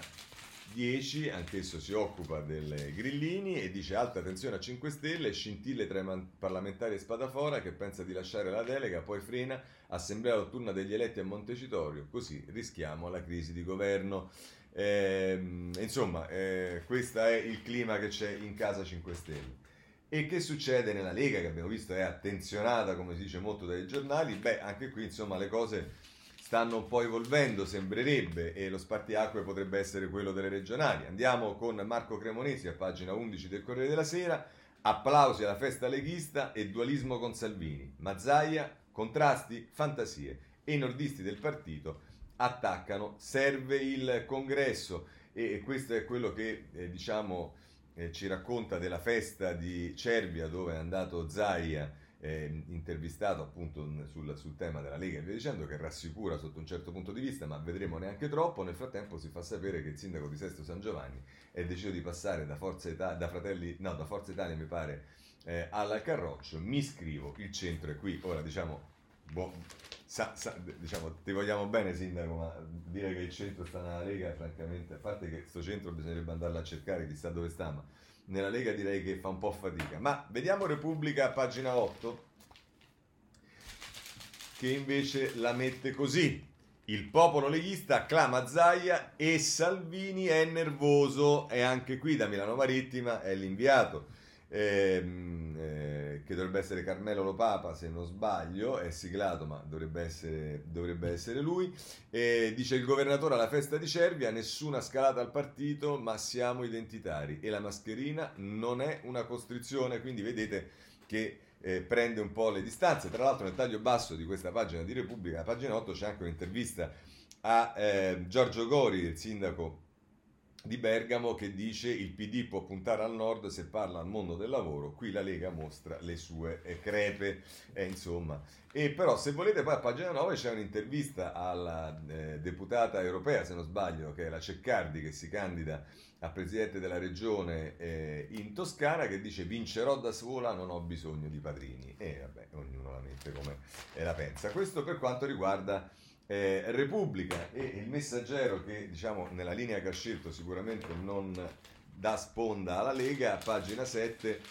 10, anch'esso si occupa dei grillini e dice alta tensione a 5 Stelle, scintille tra i parlamentari e Spadafora che pensa di lasciare la delega, poi frena, assemblea notturna degli eletti a Montecitorio, così rischiamo la crisi di governo. Eh, insomma, eh, questo è il clima che c'è in casa 5 Stelle. E che succede nella Lega, che abbiamo visto è attenzionata, come si dice molto dai giornali? Beh, anche qui insomma le cose stanno un po' evolvendo, sembrerebbe, e lo spartiacque potrebbe essere quello delle regionali. Andiamo con Marco Cremonesi a pagina 11 del Corriere della Sera. Applausi alla festa leghista e dualismo con Salvini. Mazzaia, contrasti, fantasie. E i nordisti del partito attaccano. Serve il congresso. E questo è quello che, eh, diciamo, eh, ci racconta della festa di Cervia dove è andato Zaia eh, intervistato appunto sul, sul, tema della Lega e via dicendo, che rassicura sotto un certo punto di vista, ma vedremo neanche troppo. Nel frattempo si fa sapere che il sindaco di Sesto San Giovanni è deciso di passare da Forza Italia, da Fratelli, no, da Forza Italia mi pare, eh, alla Carroccio. Mi iscrivo, il centro è qui. Ora diciamo, boh, sa, sa, diciamo, ti vogliamo bene sindaco, ma dire che il centro sta nella Lega, francamente, a parte che questo centro bisognerebbe andarlo a cercare, chissà dove sta, ma nella Lega direi che fa un po' fatica. Ma vediamo Repubblica, pagina 8, che invece la mette così. Il popolo leghista acclama Zaia e Salvini è nervoso e anche qui da Milano Marittima è l'inviato ehm, eh, che dovrebbe essere Carmelo Lopapa se non sbaglio, è siglato ma dovrebbe essere, dovrebbe essere lui, e dice il governatore alla festa di Cervia, nessuna scalata al partito ma siamo identitari. E la mascherina non è una costrizione, quindi vedete che eh, prende un po' le distanze. Tra l'altro nel taglio basso di questa pagina di Repubblica, pagina 8, c'è anche un'intervista a eh, Giorgio Gori, il sindaco di Bergamo che dice il PD può puntare al nord se parla al mondo del lavoro, qui la Lega mostra le sue crepe, eh, insomma. E però se volete poi a pagina 9 c'è un'intervista alla eh, deputata europea, se non sbaglio, che è la Ceccardi che si candida a presidente della regione eh, in Toscana che dice vincerò da sola, non ho bisogno di padrini. E vabbè, ognuno la mette come la pensa. Questo per quanto riguarda eh, Repubblica e il messaggero che diciamo nella linea che ha scelto sicuramente non dà sponda alla Lega, a pagina 7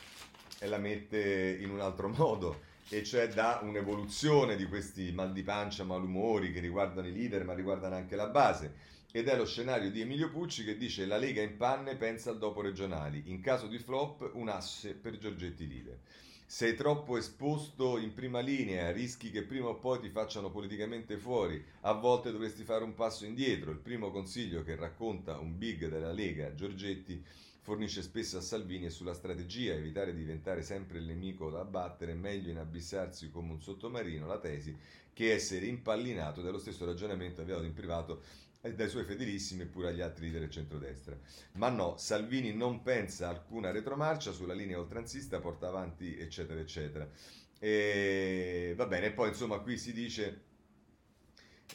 e la mette in un altro modo e cioè da un'evoluzione di questi mal di pancia, malumori che riguardano i leader ma riguardano anche la base ed è lo scenario di Emilio Pucci che dice la Lega in panne pensa al dopo regionali, in caso di flop un asse per Giorgetti leader. Sei troppo esposto in prima linea, rischi che prima o poi ti facciano politicamente fuori, a volte dovresti fare un passo indietro. Il primo consiglio che racconta un big della Lega, Giorgetti, fornisce spesso a Salvini è sulla strategia, evitare di diventare sempre il nemico da abbattere, meglio inabissarsi come un sottomarino, la tesi, che essere impallinato dello stesso ragionamento avviato in privato dai suoi fedelissimi e pure agli altri leader del centrodestra. Ma no, Salvini non pensa alcuna retromarcia sulla linea oltranzista, porta avanti, eccetera, eccetera. E va bene, poi insomma qui si dice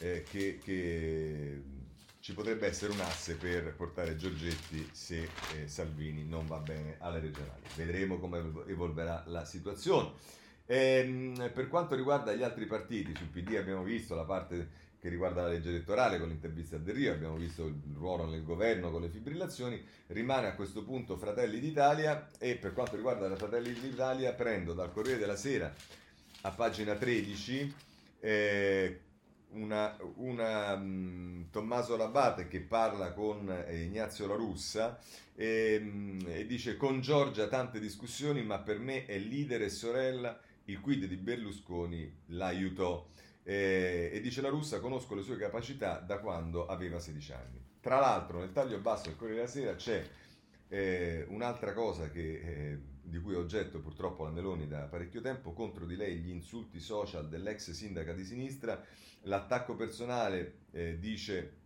eh, che, che, ci potrebbe essere un asse per portare Giorgetti se eh, Salvini non va bene alle regionali. Vedremo come evolverà la situazione. E, ehm, per quanto riguarda gli altri partiti, sul PD abbiamo visto la parte che riguarda la legge elettorale con l'intervista a Del Rio, abbiamo visto il ruolo nel governo con le fibrillazioni, rimane a questo punto Fratelli d'Italia e per quanto riguarda la Fratelli d'Italia prendo dal Corriere della Sera a pagina 13 eh, una, una um, Tommaso Labate che parla con eh, Ignazio La Russa e, um, e dice con Giorgia tante discussioni ma per me è leader e sorella il quid di Berlusconi l'aiutò eh, e dice la russa, conosco le sue capacità da quando aveva 16 anni. Tra l'altro nel taglio basso del Corriere della Sera c'è eh, un'altra cosa che, eh, di cui è oggetto purtroppo la Meloni da parecchio tempo, contro di lei gli insulti social dell'ex sindaca di sinistra, l'attacco personale, eh, dice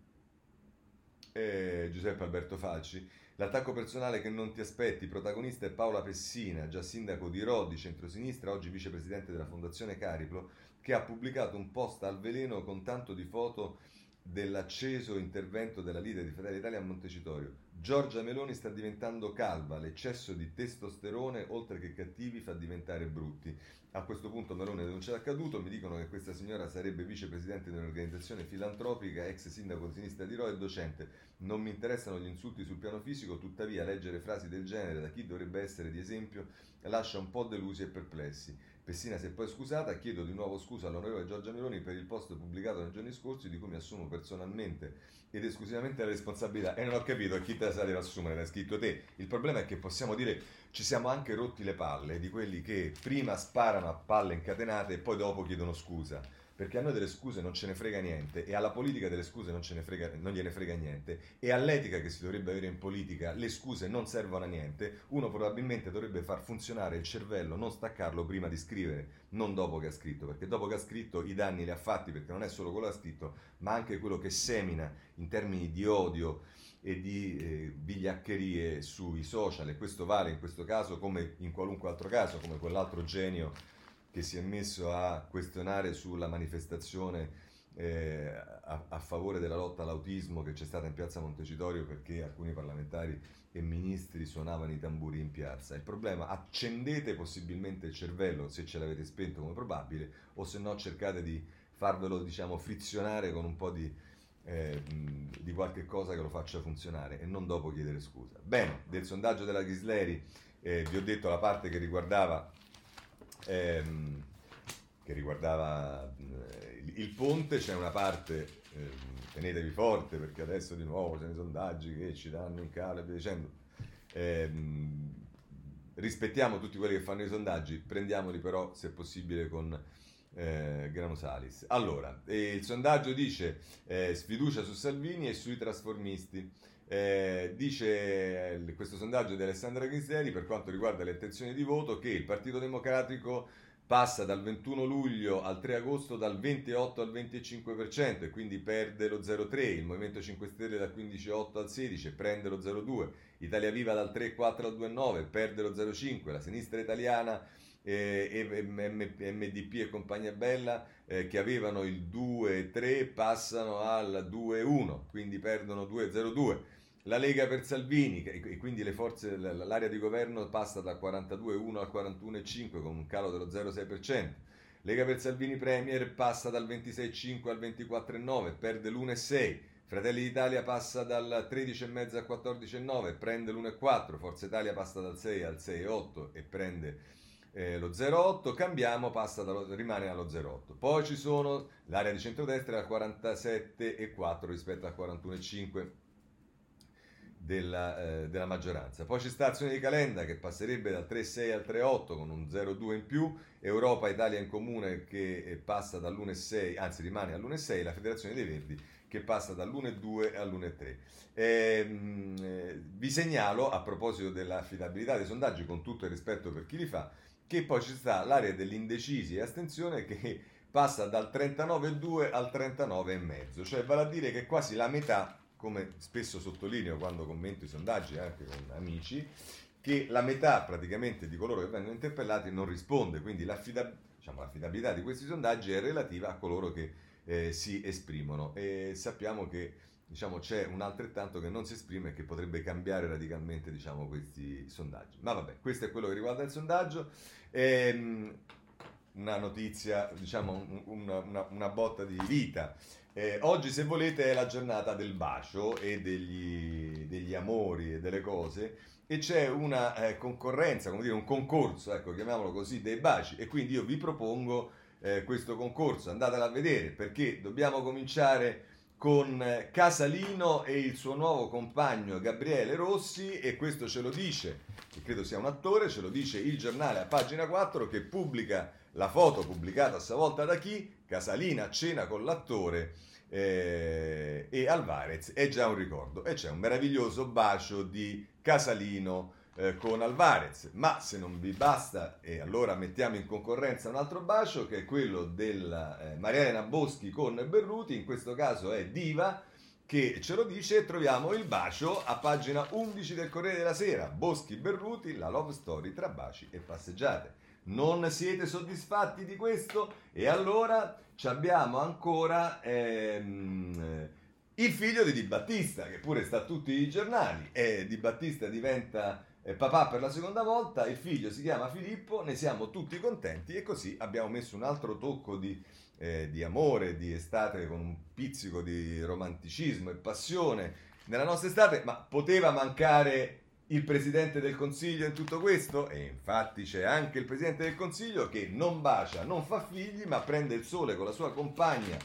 eh, Giuseppe Alberto Falci, L'attacco personale che non ti aspetti, protagonista è Paola Pessina, già sindaco di Rodi, centrosinistra, oggi vicepresidente della Fondazione Cariplo, che ha pubblicato un post al veleno con tanto di foto dell'acceso intervento della leader di Fratelli Italia a Montecitorio. Giorgia Meloni sta diventando calva, l'eccesso di testosterone, oltre che cattivi, fa diventare brutti. A questo punto Meloni denuncia l'accaduto, mi dicono che questa signora sarebbe vicepresidente di un'organizzazione filantropica, ex sindaco di sinistra di Rho e docente. Non mi interessano gli insulti sul piano fisico, tuttavia leggere frasi del genere da chi dovrebbe essere di esempio lascia un po' delusi e perplessi. Pessina si è poi scusata, chiedo di nuovo scusa all'onorevole Giorgia Meloni per il post pubblicato nei giorni scorsi di cui mi assumo personalmente ed esclusivamente la responsabilità e non ho capito chi te la deve assumere, l'hai scritto te. Il problema è che possiamo dire ci siamo anche rotti le palle di quelli che prima sparano a palle incatenate e poi dopo chiedono scusa perché a noi delle scuse non ce ne frega niente e alla politica delle scuse non, frega, non gliene frega niente e all'etica che si dovrebbe avere in politica le scuse non servono a niente, uno probabilmente dovrebbe far funzionare il cervello, non staccarlo prima di scrivere, non dopo che ha scritto, perché dopo che ha scritto i danni li ha fatti perché non è solo quello che ha scritto, ma anche quello che semina in termini di odio e di eh, vigliaccherie sui social e questo vale in questo caso come in qualunque altro caso, come quell'altro genio che si è messo a questionare sulla manifestazione eh, a, a, favore della lotta all'autismo che c'è stata in piazza Montecitorio perché alcuni parlamentari e ministri suonavano i tamburi in piazza. Il problema, accendete possibilmente il cervello se ce l'avete spento come probabile o se no cercate di farvelo diciamo frizionare con un po' di, eh, di qualche cosa che lo faccia funzionare e non dopo chiedere scusa. Bene, del sondaggio della Ghisleri eh, vi ho detto la parte che riguardava ehm, che riguardava eh, il, il, ponte, c'è una parte, eh, tenetevi forte perché adesso di nuovo c'è i sondaggi che ci danno in calo e via dicendo. Ehm, rispettiamo tutti quelli che fanno i sondaggi, prendiamoli però se possibile con eh, Grano Salis. Allora, il sondaggio dice eh, sfiducia su Salvini e sui trasformisti. Eh, dice questo sondaggio di Alessandra Ghisleri per quanto riguarda le intenzioni di voto che il Partito Democratico passa dal 21 luglio al 3 agosto dal 28 al 25% e quindi perde lo 0,3, il Movimento 5 Stelle dal 15,8 al 16 prende lo 0,2, Italia Viva dal 3,4 al 2,9 perde lo 0,5, la sinistra italiana eh, MDP e compagnia bella eh, che avevano il 2,3 passano al 2,1, quindi perdono 2,02 la Lega per Salvini, e quindi forze, l'area di governo passa dal 42,1 al 41,5 con un calo dello 0,6%. Lega per Salvini Premier passa dal 26,5 al 24,9, perde l'1,6. Fratelli d'Italia passa dal 13,5 al 14,9, prende l'1,4. Forza Italia passa dal 6 al 6,8 e prende eh, lo 0,8. Cambiamo, dallo, rimane allo 0,8. Poi ci sono l'area di centrodestra al 47,4 rispetto al 41,5 della, eh, della, maggioranza. Poi c'è Stazione di Calenda che passerebbe dal 3,6 al 3,8 con un 0,2 in più, Europa Italia in Comune che eh, passa dall'1,6, anzi rimane all'1,6, la Federazione dei Verdi che passa dall'1,2 all'1,3. Ehm, eh, vi segnalo, a proposito dell'affidabilità dei sondaggi, con tutto il rispetto per chi li fa, che poi ci sta l'area degli indecisi e astensione che passa dal 39,2 al 39,5, cioè vale a dire che quasi la metà come spesso sottolineo quando commento i sondaggi anche con amici, che la metà praticamente di coloro che vengono interpellati non risponde, quindi l'affidab- diciamo, l'affidabilità di questi sondaggi è relativa a coloro che eh, si esprimono e sappiamo che diciamo, c'è un altrettanto che non si esprime e che potrebbe cambiare radicalmente diciamo, questi sondaggi. Ma vabbè, questo è quello che riguarda il sondaggio. Ehm, una notizia, diciamo, una, una, una botta di vita. Eh, oggi, se volete, è la giornata del bacio e degli, degli amori e delle cose. E c'è una eh, concorrenza, come dire, un concorso, ecco, chiamiamolo così, dei baci. E quindi io vi propongo eh, questo concorso, andatelo a vedere perché dobbiamo cominciare con eh, Casalino e il suo nuovo compagno Gabriele Rossi e questo ce lo dice, che credo sia un attore, ce lo dice il giornale a pagina 4 che pubblica la foto pubblicata a sua volta da chi? Casalina a cena con l'attore eh, e Alvarez. È già un ricordo. E c'è un meraviglioso bacio di Casalino eh, con Alvarez. Ma se non vi basta e allora mettiamo in concorrenza un altro bacio che è quello della eh, Mariana Boschi con Berruti. In questo caso è Diva che ce lo dice. Troviamo il bacio a pagina 11 del Corriere della Sera. Boschi Berruti la love story tra baci e passeggiate non siete soddisfatti di questo? E allora abbiamo ancora ehm, il figlio di Di Battista, che pure sta a tutti i giornali. E Di Battista diventa eh, papà per la seconda volta, il figlio si chiama Filippo, ne siamo tutti contenti e così abbiamo messo un altro tocco di, eh, di amore, di estate con un pizzico di romanticismo e passione nella nostra estate, ma poteva mancare il Presidente del Consiglio in tutto questo? E infatti c'è anche il Presidente del Consiglio che non bacia, non fa figli, ma prende il sole con la sua compagna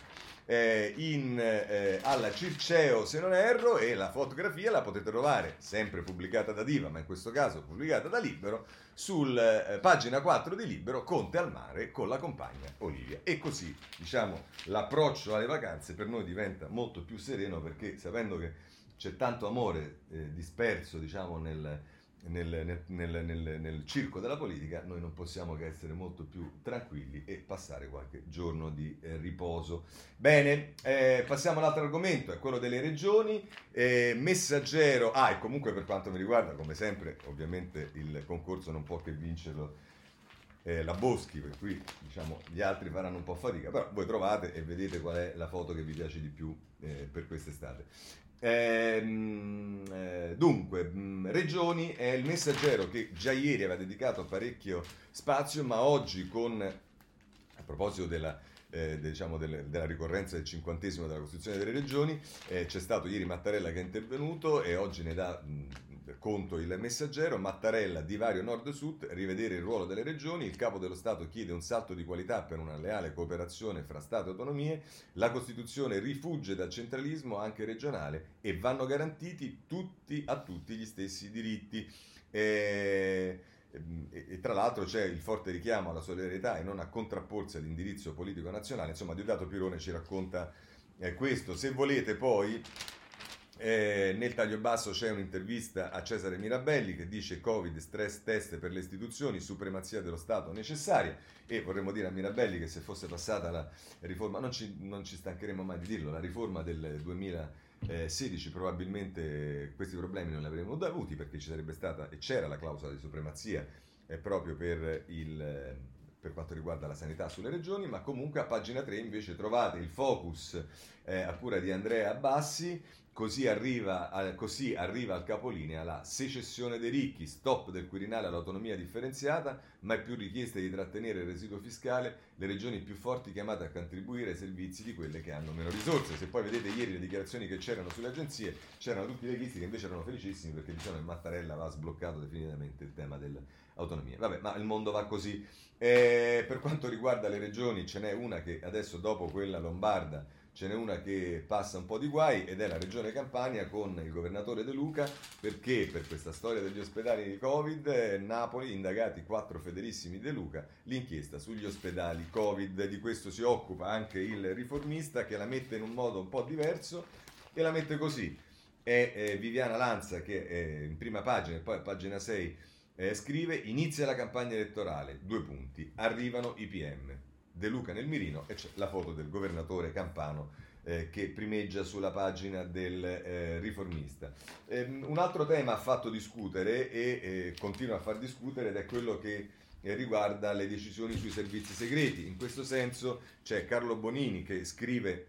eh, in, eh, alla Circeo, se non erro, e la fotografia la potete trovare, sempre pubblicata da Diva, ma in questo caso pubblicata da Libero, sul eh, pagina 4 di Libero, Conte al mare con la compagna Olivia. E così, diciamo, l'approccio alle vacanze per noi diventa molto più sereno perché sapendo che c'è tanto amore eh, disperso, diciamo, nel, nel, nel, nel, circo della politica, noi non possiamo che essere molto più tranquilli e passare qualche giorno di eh, riposo. Bene, eh, passiamo all'altro argomento, è quello delle regioni. Eh, messaggero, ah, e comunque per quanto mi riguarda, come sempre, ovviamente il concorso non può che vincerlo eh, la Boschi, per cui diciamo, gli altri faranno un po' fatica, però voi trovate e vedete qual è la foto che vi piace di più eh, per quest'estate. Ehm, eh, dunque, mm, Regioni è il messaggero che già ieri aveva dedicato parecchio spazio, ma oggi con, a proposito della, eh, diciamo del, della ricorrenza del cinquantesimo della Costituzione delle Regioni, eh, c'è stato ieri Mattarella che è intervenuto e oggi ne dà mh, Conto il messaggero, Mattarella, divario nord-sud, rivedere il ruolo delle regioni, il capo dello Stato chiede un salto di qualità per una leale cooperazione fra Stato e autonomie, la Costituzione rifugge dal centralismo anche regionale e vanno garantiti tutti, a tutti gli stessi diritti. E, e, e, tra l'altro c'è il forte richiamo alla solidarietà e non a contrapporsi all'indirizzo politico nazionale. Insomma, Diodato Pirone ci racconta eh, questo. Se volete poi Eh, nel taglio basso c'è un'intervista a Cesare Mirabelli che dice Covid, stress test per le istituzioni, supremazia dello Stato necessaria. E vorremmo dire a Mirabelli che se fosse passata la riforma, non ci, non ci stancheremo mai di dirlo, la riforma del 2016 probabilmente questi problemi non li avremmo avuti perché ci sarebbe stata e c'era la clausola di supremazia eh, proprio per il per quanto riguarda la sanità sulle regioni, ma comunque a pagina 3 invece trovate il focus eh, a cura di Andrea Bassi Così arriva, così arriva, al capolinea la secessione dei ricchi, stop del Quirinale all'autonomia differenziata, mai più richieste di trattenere il residuo fiscale, le regioni più forti chiamate a contribuire ai servizi di quelle che hanno meno risorse. Se poi vedete ieri le dichiarazioni che c'erano sulle agenzie, c'erano tutti i leghisti che invece erano felicissimi perché dicevano che Mattarella aveva sbloccato definitivamente il tema dell'autonomia. Vabbè, ma il mondo va così. E per quanto riguarda le regioni, ce n'è una che adesso dopo quella lombarda ce n'è una che passa un po' di guai ed è la regione Campania con il governatore De Luca perché per questa storia degli ospedali di Covid Napoli indagati quattro fedelissimi De Luca l'inchiesta sugli ospedali Covid. Di questo si occupa anche il riformista che la mette in un modo un po' diverso e la mette così. È eh, Viviana Lanza che è in prima pagina e poi a pagina 6 eh, scrive inizia la campagna elettorale due punti arrivano i PM De Luca nel mirino e c'è la foto del governatore Campano eh, che primeggia sulla pagina del eh, riformista. Eh, un altro tema ha fatto discutere e eh, continua a far discutere ed è quello che eh, riguarda le decisioni sui servizi segreti. In questo senso c'è Carlo Bonini che scrive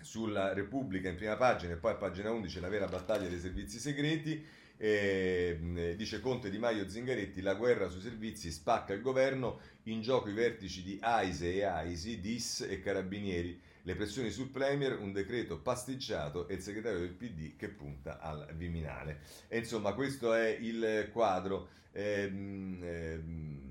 sulla Repubblica in prima pagina e poi a pagina 11 la vera battaglia dei servizi segreti eh, dice Conte Di Maio Zingaretti, la guerra sui servizi spacca il governo, in gioco i vertici di AISE e AISI, DIS e Carabinieri, le pressioni sul Premier, un decreto pasticciato e il segretario del PD che punta al Viminale. E insomma questo è il quadro. Ehm, ehm,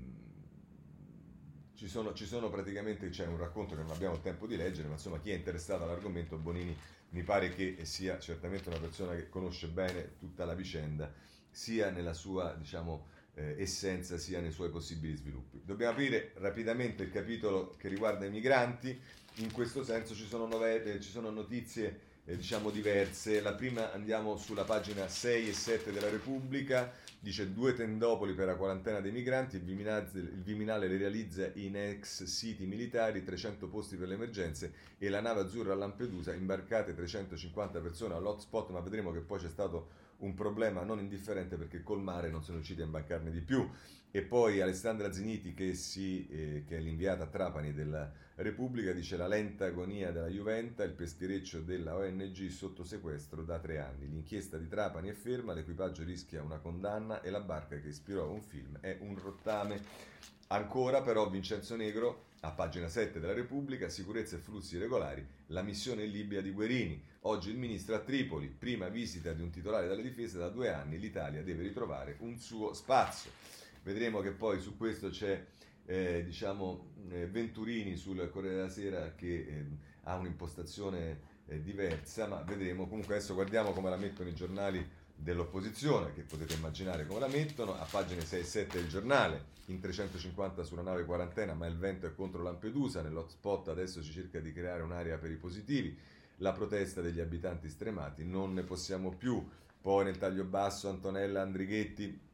ci sono, ci sono, praticamente, c'è un racconto che non abbiamo tempo di leggere, ma insomma chi è interessato all'argomento Bonini mi pare che sia certamente una persona che conosce bene tutta la vicenda, sia nella sua diciamo, eh, essenza, sia nei suoi possibili sviluppi. Dobbiamo aprire rapidamente il capitolo che riguarda i migranti, in questo senso ci sono, novelle, ci sono notizie eh, diciamo diverse. La prima andiamo sulla pagina 6 e 7 della Repubblica, dice due tendopoli per la quarantena dei migranti, il Viminale, il Viminale le realizza in ex siti militari, 300 posti per le emergenze e la nave azzurra a Lampedusa, imbarcate 350 persone all'hotspot, ma vedremo che poi c'è stato un problema non indifferente perché col mare non sono riusciti a imbarcarne di più. E poi Alessandra Ziniti, che, si, eh, che è l'inviata a Trapani della Repubblica, dice la lenta agonia della Juventa, il peschereccio della ONG sotto sequestro da tre anni. L'inchiesta di Trapani è ferma, l'equipaggio rischia una condanna e la barca che ispirò un film è un rottame. Ancora però Vincenzo Negro, a pagina 7 della Repubblica, sicurezza e flussi regolari, la missione in Libia di Guerini. Oggi il ministro a Tripoli, prima visita di un titolare della difesa da due anni, l'Italia deve ritrovare un suo spazio. Vedremo che poi su questo c'è eh, diciamo, eh, Venturini sul Corriere della Sera che eh, ha un'impostazione eh, diversa, ma vedremo. Comunque adesso guardiamo come la mettono i giornali dell'opposizione, che potete immaginare come la mettono, a pagine 6 e 7 del giornale, in 350 sulla nave quarantena, ma il vento è contro Lampedusa, nell'hotspot adesso si cerca di creare un'area per i positivi, la protesta degli abitanti stremati, non ne possiamo più. Poi nel taglio basso Antonella Andrighetti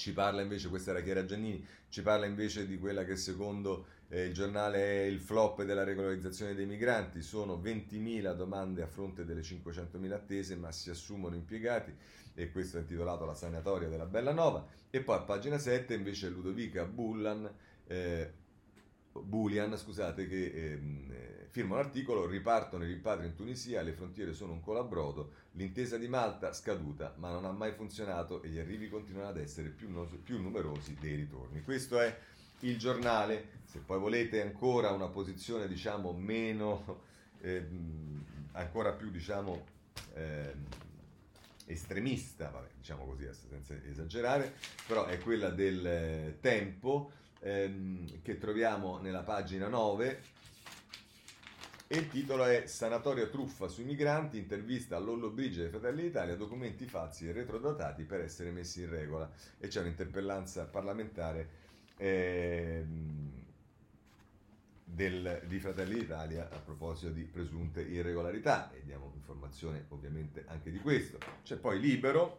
ci parla invece, questa era Chiara Giannini, ci parla invece di quella che secondo eh, il giornale è il flop della regolarizzazione dei migranti, sono 20.000 domande a fronte delle 500.000 attese, ma si assumono impiegati e questo è intitolato La sanatoria della Bella Nova. E poi a pagina 7 invece Ludovica Bullan, eh, Bulian, scusate, che ehm, eh, firma un articolo, ripartono i rimpatri in Tunisia, le frontiere sono un colabrodo, l'intesa di Malta scaduta, ma non ha mai funzionato e gli arrivi continuano ad essere più, no- più numerosi dei ritorni. Questo è il giornale, se poi volete ancora una posizione diciamo meno, eh, ancora più diciamo eh, estremista, vabbè, diciamo così senza esagerare, però è quella del eh, tempo ehm, che troviamo nella pagina 9 e il titolo è Sanatoria truffa sui migranti, intervista a Lollo Brigio dei Fratelli d'Italia, documenti falsi e retrodatati per essere messi in regola. E c'è un'interpellanza parlamentare ehm, del, di Fratelli d'Italia a proposito di presunte irregolarità e diamo informazione ovviamente anche di questo. C'è poi Libero,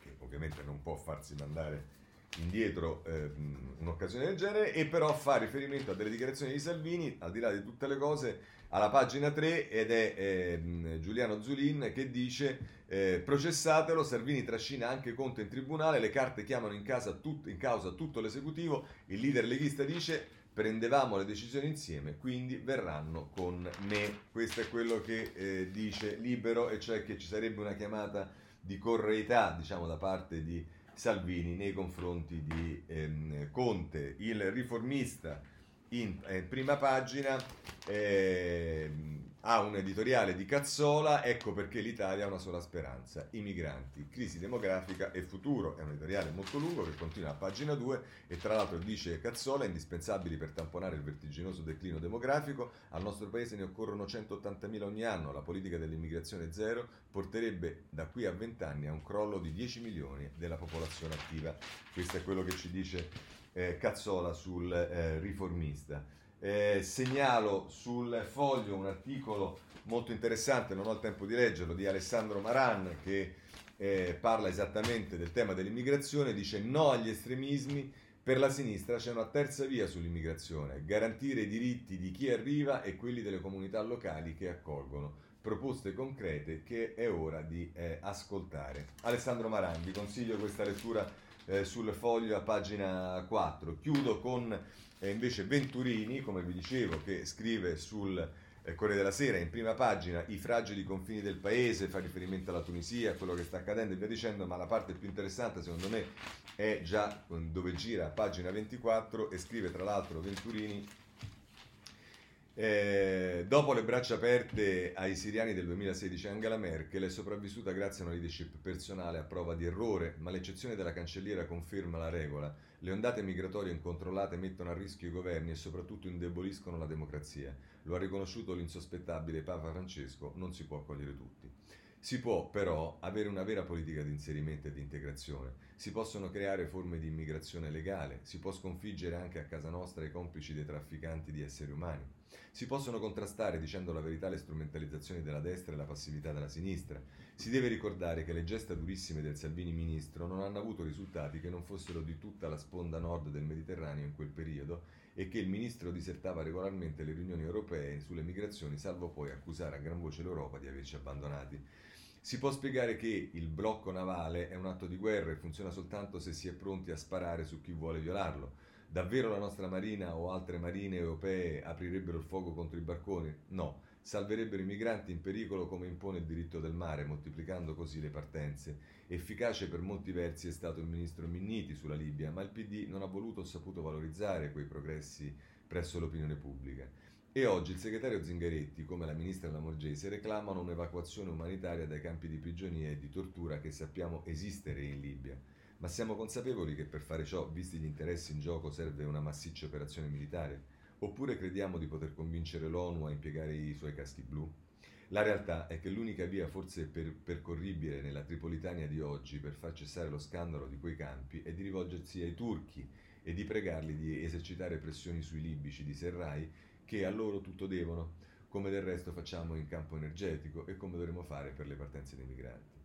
che ovviamente non può farsi mandare indietro eh, un'occasione del genere e però fa riferimento a delle dichiarazioni di Salvini, al di là di tutte le cose, alla pagina 3 ed è eh, Giuliano Zulin che dice eh, processatelo, Salvini trascina anche Conte in tribunale, le carte chiamano in, tut- in causa tutto l'esecutivo, il leader leghista dice prendevamo le decisioni insieme, quindi verranno con me. Questo è quello che eh, dice Libero, e cioè che ci sarebbe una chiamata di correità, diciamo, da parte di Salvini nei confronti di ehm, Conte. Il riformista in eh, prima pagina eh, ha un editoriale di Cazzola, ecco perché l'Italia ha una sola speranza, i migranti, crisi demografica e futuro. È un editoriale molto lungo che continua a pagina 2 e tra l'altro dice Cazzola, indispensabili per tamponare il vertiginoso declino demografico, al nostro paese ne occorrono 180.000 ogni anno, la politica dell'immigrazione zero porterebbe da qui a 20 anni a un crollo di 10 milioni della popolazione attiva. Questo è quello che ci dice eh, Cazzola sul eh, riformista. Eh, segnalo sul foglio un articolo molto interessante, non ho il tempo di leggerlo, di Alessandro Maran che eh, parla esattamente del tema dell'immigrazione, dice no agli estremismi, per la sinistra c'è una terza via sull'immigrazione, garantire i diritti di chi arriva e quelli delle comunità locali che accolgono. Proposte concrete che è ora di eh, ascoltare. Alessandro Maran, vi consiglio questa lettura eh, sul foglio a pagina 4. Chiudo con eh, invece Venturini, come vi dicevo, che scrive sul eh, Corriere della Sera in prima pagina i fragili confini del paese, fa riferimento alla Tunisia, a quello che sta accadendo e via dicendo, ma la parte più interessante secondo me è già dove gira a pagina 24 e scrive tra l'altro Venturini eh, dopo le braccia aperte ai siriani del 2016, Angela Merkel è sopravvissuta grazie a una leadership personale a prova di errore, ma l'eccezione della cancelliera conferma la regola. Le ondate migratorie incontrollate mettono a rischio i governi e soprattutto indeboliscono la democrazia. Lo ha riconosciuto l'insospettabile Papa Francesco, non si può accogliere tutti. Si può però avere una vera politica di inserimento e di integrazione, si possono creare forme di immigrazione legale, si può sconfiggere anche a casa nostra i complici dei trafficanti di esseri umani. Si possono contrastare, dicendo la verità, le strumentalizzazioni della destra e la passività della sinistra. Si deve ricordare che le gesta durissime del Salvini ministro non hanno avuto risultati che non fossero di tutta la sponda nord del Mediterraneo in quel periodo e che il ministro disertava regolarmente le riunioni europee sulle migrazioni, salvo poi accusare a gran voce l'Europa di averci abbandonati. Si può spiegare che il blocco navale è un atto di guerra e funziona soltanto se si è pronti a sparare su chi vuole violarlo. Davvero la nostra marina o altre marine europee aprirebbero il fuoco contro i barconi? No, salverebbero i migranti in pericolo come impone il diritto del mare, moltiplicando così le partenze. Efficace per molti versi è stato il ministro Minniti sulla Libia, ma il PD non ha voluto o saputo valorizzare quei progressi presso l'opinione pubblica. E oggi il segretario Zingaretti, come la ministra Lamorgese, reclamano un'evacuazione umanitaria dai campi di prigionia e di tortura che sappiamo esistere in Libia. Ma siamo consapevoli che per fare ciò, visti gli interessi in gioco, serve una massiccia operazione militare? Oppure crediamo di poter convincere l'ONU a impiegare i suoi caschi blu? La realtà è che l'unica via forse per, percorribile nella Tripolitania di oggi per far cessare lo scandalo di quei campi è di rivolgersi ai turchi e di pregarli di esercitare pressioni sui libici di Serrai che a loro tutto devono, come del resto facciamo in campo energetico e come dovremo fare per le partenze dei migranti.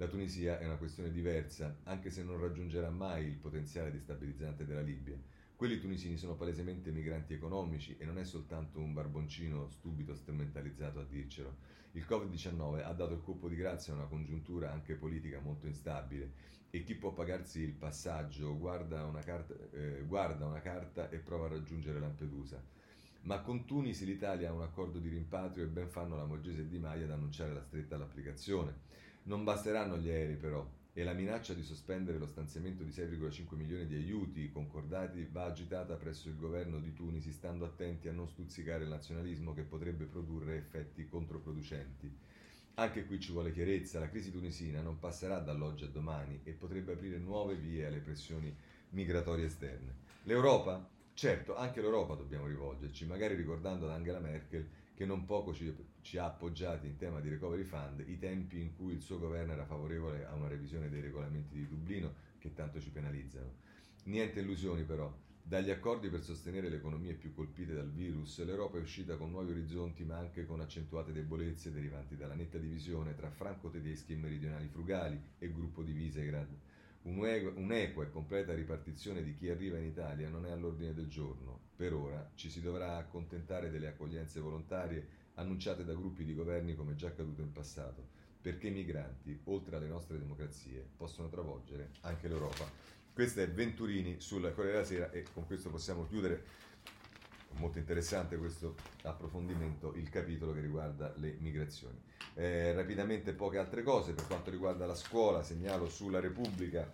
La Tunisia è una questione diversa, anche se non raggiungerà mai il potenziale destabilizzante della Libia. Quelli tunisini sono palesemente migranti economici e non è soltanto un barboncino stupido strumentalizzato a dircelo. Il Covid-19 ha dato il colpo di grazia a una congiuntura anche politica molto instabile e chi può pagarsi il passaggio guarda una carta, eh, guarda una carta e prova a raggiungere Lampedusa. Ma con Tunisi l'Italia ha un accordo di rimpatrio e ben fanno la Morgese e Di Maia ad annunciare la stretta all'applicazione. Non basteranno gli aerei però e la minaccia di sospendere lo stanziamento di 6,5 milioni di aiuti concordati va agitata presso il governo di Tunisi stando attenti a non stuzzicare il nazionalismo che potrebbe produrre effetti controproducenti. Anche qui ci vuole chiarezza, la crisi tunisina non passerà dall'oggi a domani e potrebbe aprire nuove vie alle pressioni migratorie esterne. L'Europa? Certo, anche l'Europa dobbiamo rivolgerci, magari ricordando ad Angela Merkel che non poco ci, ci, ha appoggiati in tema di recovery fund, i tempi in cui il suo governo era favorevole a una revisione dei regolamenti di Dublino che tanto ci penalizzano. Niente illusioni però, Dagli accordi per sostenere le economie più colpite dal virus, l'Europa è uscita con nuovi orizzonti ma anche con accentuate debolezze derivanti dalla netta divisione tra franco-tedeschi e meridionali frugali e gruppo di Visegrad. Un'equa e completa ripartizione di chi arriva in Italia non è all'ordine del giorno. Per ora ci si dovrà accontentare delle accoglienze volontarie annunciate da gruppi di governi come già accaduto in passato, perché i migranti, oltre alle nostre democrazie, possono travolgere anche l'Europa. Questo è Venturini sul Corriere della Sera e con questo possiamo chiudere, molto interessante questo approfondimento, il capitolo che riguarda le migrazioni. Eh, rapidamente poche altre cose per quanto riguarda la scuola, segnalo sulla Repubblica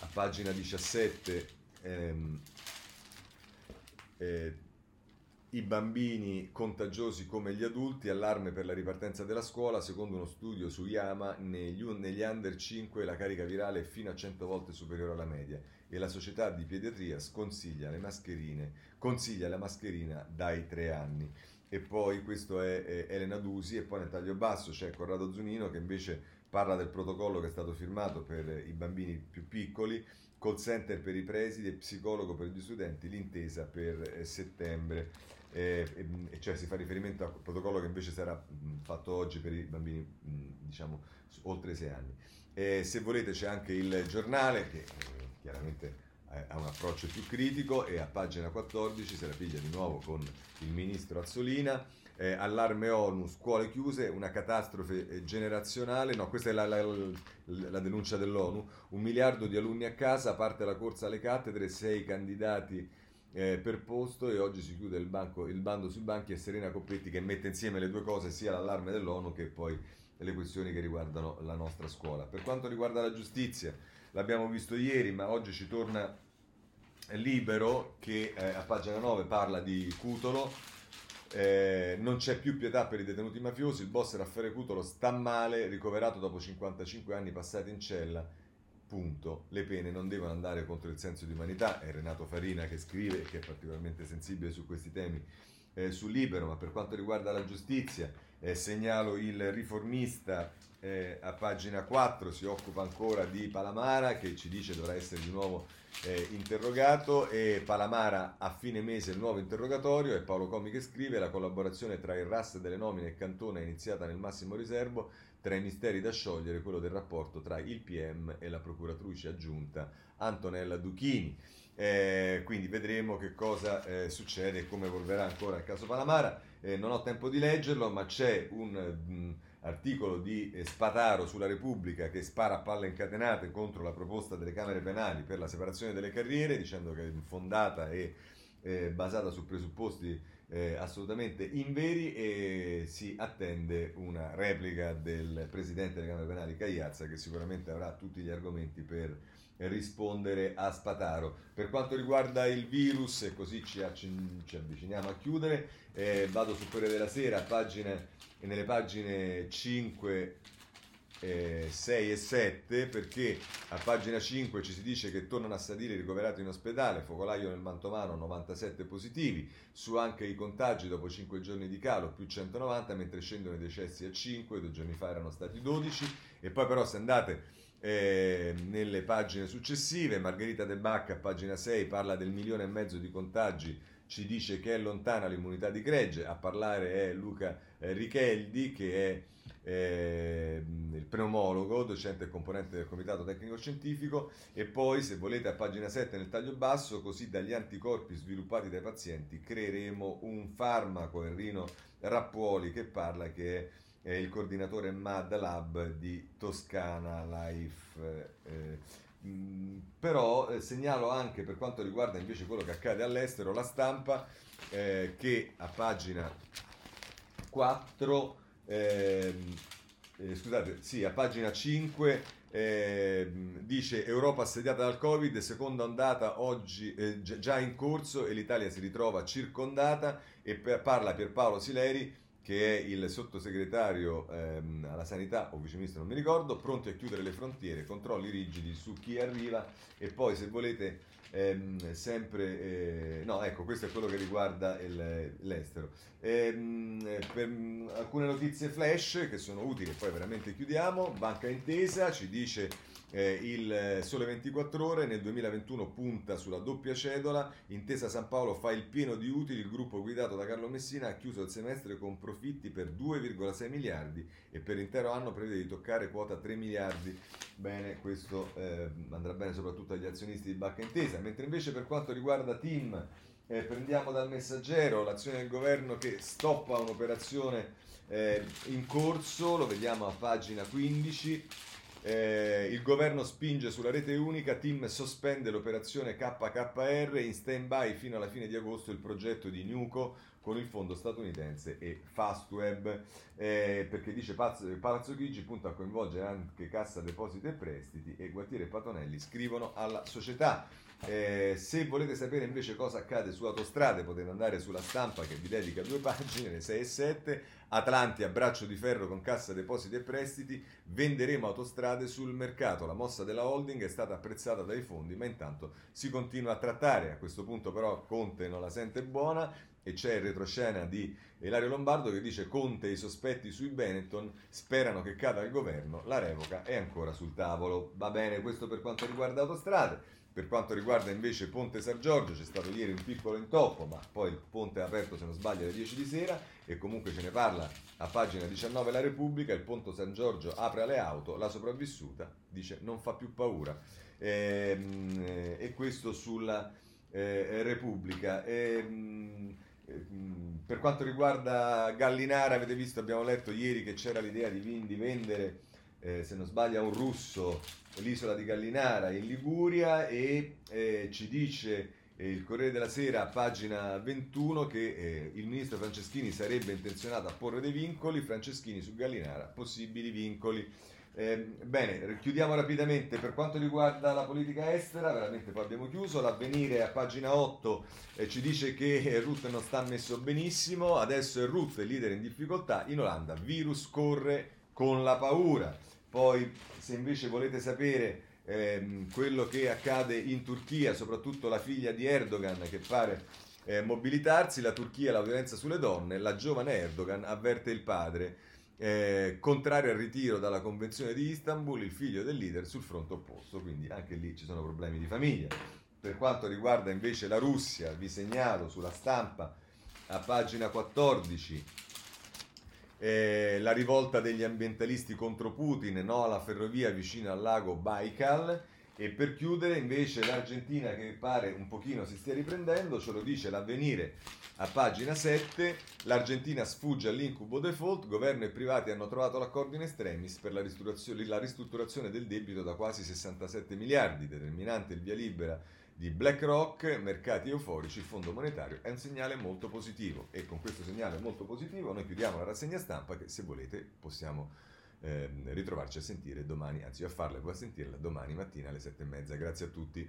a pagina 17 ehm, eh, i bambini contagiosi come gli adulti, allarme per la ripartenza della scuola, secondo uno studio su Yama, negli, negli under 5 la carica virale è fino a 100 volte superiore alla media e la società di pediatria sconsiglia le mascherine, consiglia la mascherina dai 3 anni. E poi questo è, Elena Dusi e poi nel taglio basso c'è Corrado Zunino che invece parla del protocollo che è stato firmato per i bambini più piccoli, call center per i presidi e psicologo per gli studenti, l'intesa per eh, settembre eh, e, cioè si fa riferimento al protocollo che invece sarà mh, fatto oggi per i bambini mh, diciamo oltre i 6 anni. Eh, se volete c'è anche il giornale che eh, chiaramente ha un approccio più critico e a pagina 14 se la piglia di nuovo con il ministro Azzolina. Eh, allarme ONU, scuole chiuse, una catastrofe eh, generazionale, no questa è la, la, la, denuncia dell'ONU, un miliardo di alunni a casa, parte la corsa alle cattedre, sei candidati eh, per posto e oggi si chiude il, banco, il bando sui banchi e Serena Coppetti che mette insieme le due cose, sia l'allarme dell'ONU che poi le questioni che riguardano la nostra scuola. Per quanto riguarda la giustizia, l'abbiamo visto ieri, ma oggi ci torna Libero che eh, a pagina 9 parla di Cutolo. Eh, non c'è più pietà per i detenuti mafiosi, il boss Raffaele Cutolo sta male, ricoverato dopo 55 anni passati in cella punto. Le pene non devono andare contro il senso di umanità, è Renato Farina che scrive che è particolarmente sensibile su questi temi eh, su Libero, ma per quanto riguarda la giustizia eh, segnalo il riformista eh, a pagina 4, si occupa ancora di Palamara che ci dice dovrà essere di nuovo eh, interrogato e Palamara a fine mese il nuovo interrogatorio e Paolo Comi che scrive la collaborazione tra il RAS delle nomine e Cantone è iniziata nel massimo riservo tra i misteri da sciogliere quello del rapporto tra il PM e la procuratrice aggiunta Antonella Duchini. Eh, quindi vedremo che cosa eh, succede e come evolverà ancora il caso Palamara. Eh, non ho tempo di leggerlo, ma c'è un mh, mm, articolo di eh, Spataro sulla Repubblica che spara a palle incatenate contro la proposta delle Camere Penali per la separazione delle carriere, dicendo che è fondata e eh, basata su presupposti eh, assolutamente inveri e si attende una replica del Presidente delle Camere Penali Cagliazza che sicuramente avrà tutti gli argomenti per rispondere a Spataro. Per quanto riguarda il virus, e così ci, ci avviciniamo a chiudere, eh, vado sul Corriere della Sera, pagine, nelle pagine 5 eh, 6 e 7 perché a pagina 5 ci si dice che tornano a salire i ricoverati in ospedale, focolaio nel Mantovano 97 positivi, su anche i contagi dopo 5 giorni di calo più 190 mentre scendono i decessi a 5, due giorni fa erano stati 12 e poi però se andate eh, nelle pagine successive. Margherita De Bacca pagina 6 parla del milione e mezzo di contagi. Ci dice che è lontana l'immunità di gregge. A parlare è Luca eh, Richeldi che è eh, il pneumologo, docente e componente del comitato tecnico scientifico e poi se volete a pagina 7 nel taglio basso, così dagli anticorpi sviluppati dai pazienti creeremo un farmaco, Enrino Rappuoli che parla che è, è il coordinatore MAD Lab di Toscana Life. Eh, Mm, però eh, segnalo anche per quanto riguarda invece quello che accade all'estero la stampa eh, che a pagina 4 Ehm, eh, scusate, sì, a pagina 5 eh, dice Europa assediata dal Covid, seconda ondata oggi eh, già in corso e l'Italia si ritrova circondata e per, parla Pierpaolo Sileri che è il sottosegretario ehm, alla sanità o viceministro non mi ricordo, pronti a chiudere le frontiere, controlli rigidi su chi arriva e poi se volete ehm, sempre, eh, no ecco questo è quello che riguarda il, l'estero. Ehm, per alcune notizie flash che sono utili, poi veramente chiudiamo, Banca Intesa ci dice eh, il Sole 24 Ore nel 2021 punta sulla doppia cedola, Intesa San Paolo fa il pieno di utili, il gruppo guidato da Carlo Messina ha chiuso il semestre con profitti per 2,6 miliardi e per l'intero anno prevede di toccare quota 3 miliardi. Bene, questo eh, andrà bene soprattutto agli azionisti di Banca Intesa, mentre invece per quanto riguarda Team eh, prendiamo dal messaggero l'azione del governo che stoppa un'operazione eh, in corso, lo vediamo a pagina 15. Eh, il governo spinge sulla rete unica, Team sospende l'operazione KKR in stand-by fino alla fine di agosto il progetto di Nuco con il fondo statunitense e Fastweb, eh, perché dice Palazzo Chigi punta a coinvolgere anche Cassa Depositi e Prestiti e Guattiere e Patonelli scrivono alla società. Eh, se volete sapere invece cosa accade su Autostrade potete andare sulla stampa che vi dedica due pagine, le 6 e 7. Atlanti a braccio di ferro con cassa depositi e prestiti, venderemo autostrade sul mercato. La mossa della holding è stata apprezzata dai fondi, ma intanto si continua a trattare. A questo punto però Conte non la sente buona e c'è il retroscena di Ilario Lombardo che dice Conte i sospetti sui Benetton sperano che cada il governo, la revoca è ancora sul tavolo. Va bene, questo per quanto riguarda autostrade. Per quanto riguarda invece Ponte San Giorgio c'è stato ieri un piccolo intoppo, ma poi il ponte è aperto se non sbaglio alle 10 di sera e comunque ce ne parla a pagina 19 la Repubblica, il ponte San Giorgio apre alle auto, la sopravvissuta dice non fa più paura. E, ehm, e questo sulla eh, Repubblica. E, ehm, per quanto riguarda Gallinara, avete visto, abbiamo letto ieri che c'era l'idea di, di vendere, eh, se non sbaglio, un russo l'isola di Gallinara in Liguria e eh, ci dice eh, il Corriere della Sera pagina 21 che eh, il ministro Franceschini sarebbe intenzionato a porre dei vincoli, Franceschini su Gallinara, possibili vincoli. Eh, bene, chiudiamo rapidamente per quanto riguarda la politica estera, veramente poi abbiamo chiuso, l'avvenire a pagina 8 eh, ci dice che Rutte non sta messo benissimo, adesso è Rutte leader in difficoltà, in Olanda virus corre con la paura. Poi se invece volete sapere ehm, quello che accade in Turchia, soprattutto la figlia di Erdogan che pare eh, mobilitarsi, la Turchia, la violenza sulle donne, la giovane Erdogan avverte il padre. Eh, contrario al ritiro dalla Convenzione di Istanbul, il figlio del leader sul fronte opposto, quindi anche lì ci sono problemi di famiglia. Per quanto riguarda invece la Russia, vi segnalo sulla stampa a pagina 14 eh, la rivolta degli ambientalisti contro Putin, no? Alla ferrovia vicino al lago Baikal. E per chiudere invece l'Argentina che pare un pochino si stia riprendendo, ce lo dice l'avvenire a pagina 7, l'Argentina sfugge all'incubo default, governo e privati hanno trovato l'accordo in extremis per la ristrutturazione, la ristrutturazione del debito da quasi 67 miliardi, determinante il via libera di BlackRock, mercati euforici, Fondo Monetario, è un segnale molto positivo e con questo segnale molto positivo noi chiudiamo la rassegna stampa che se volete possiamo eh, ritrovarci a sentire domani, anzi a farla e a sentirla domani mattina alle sette e mezza. Grazie a tutti.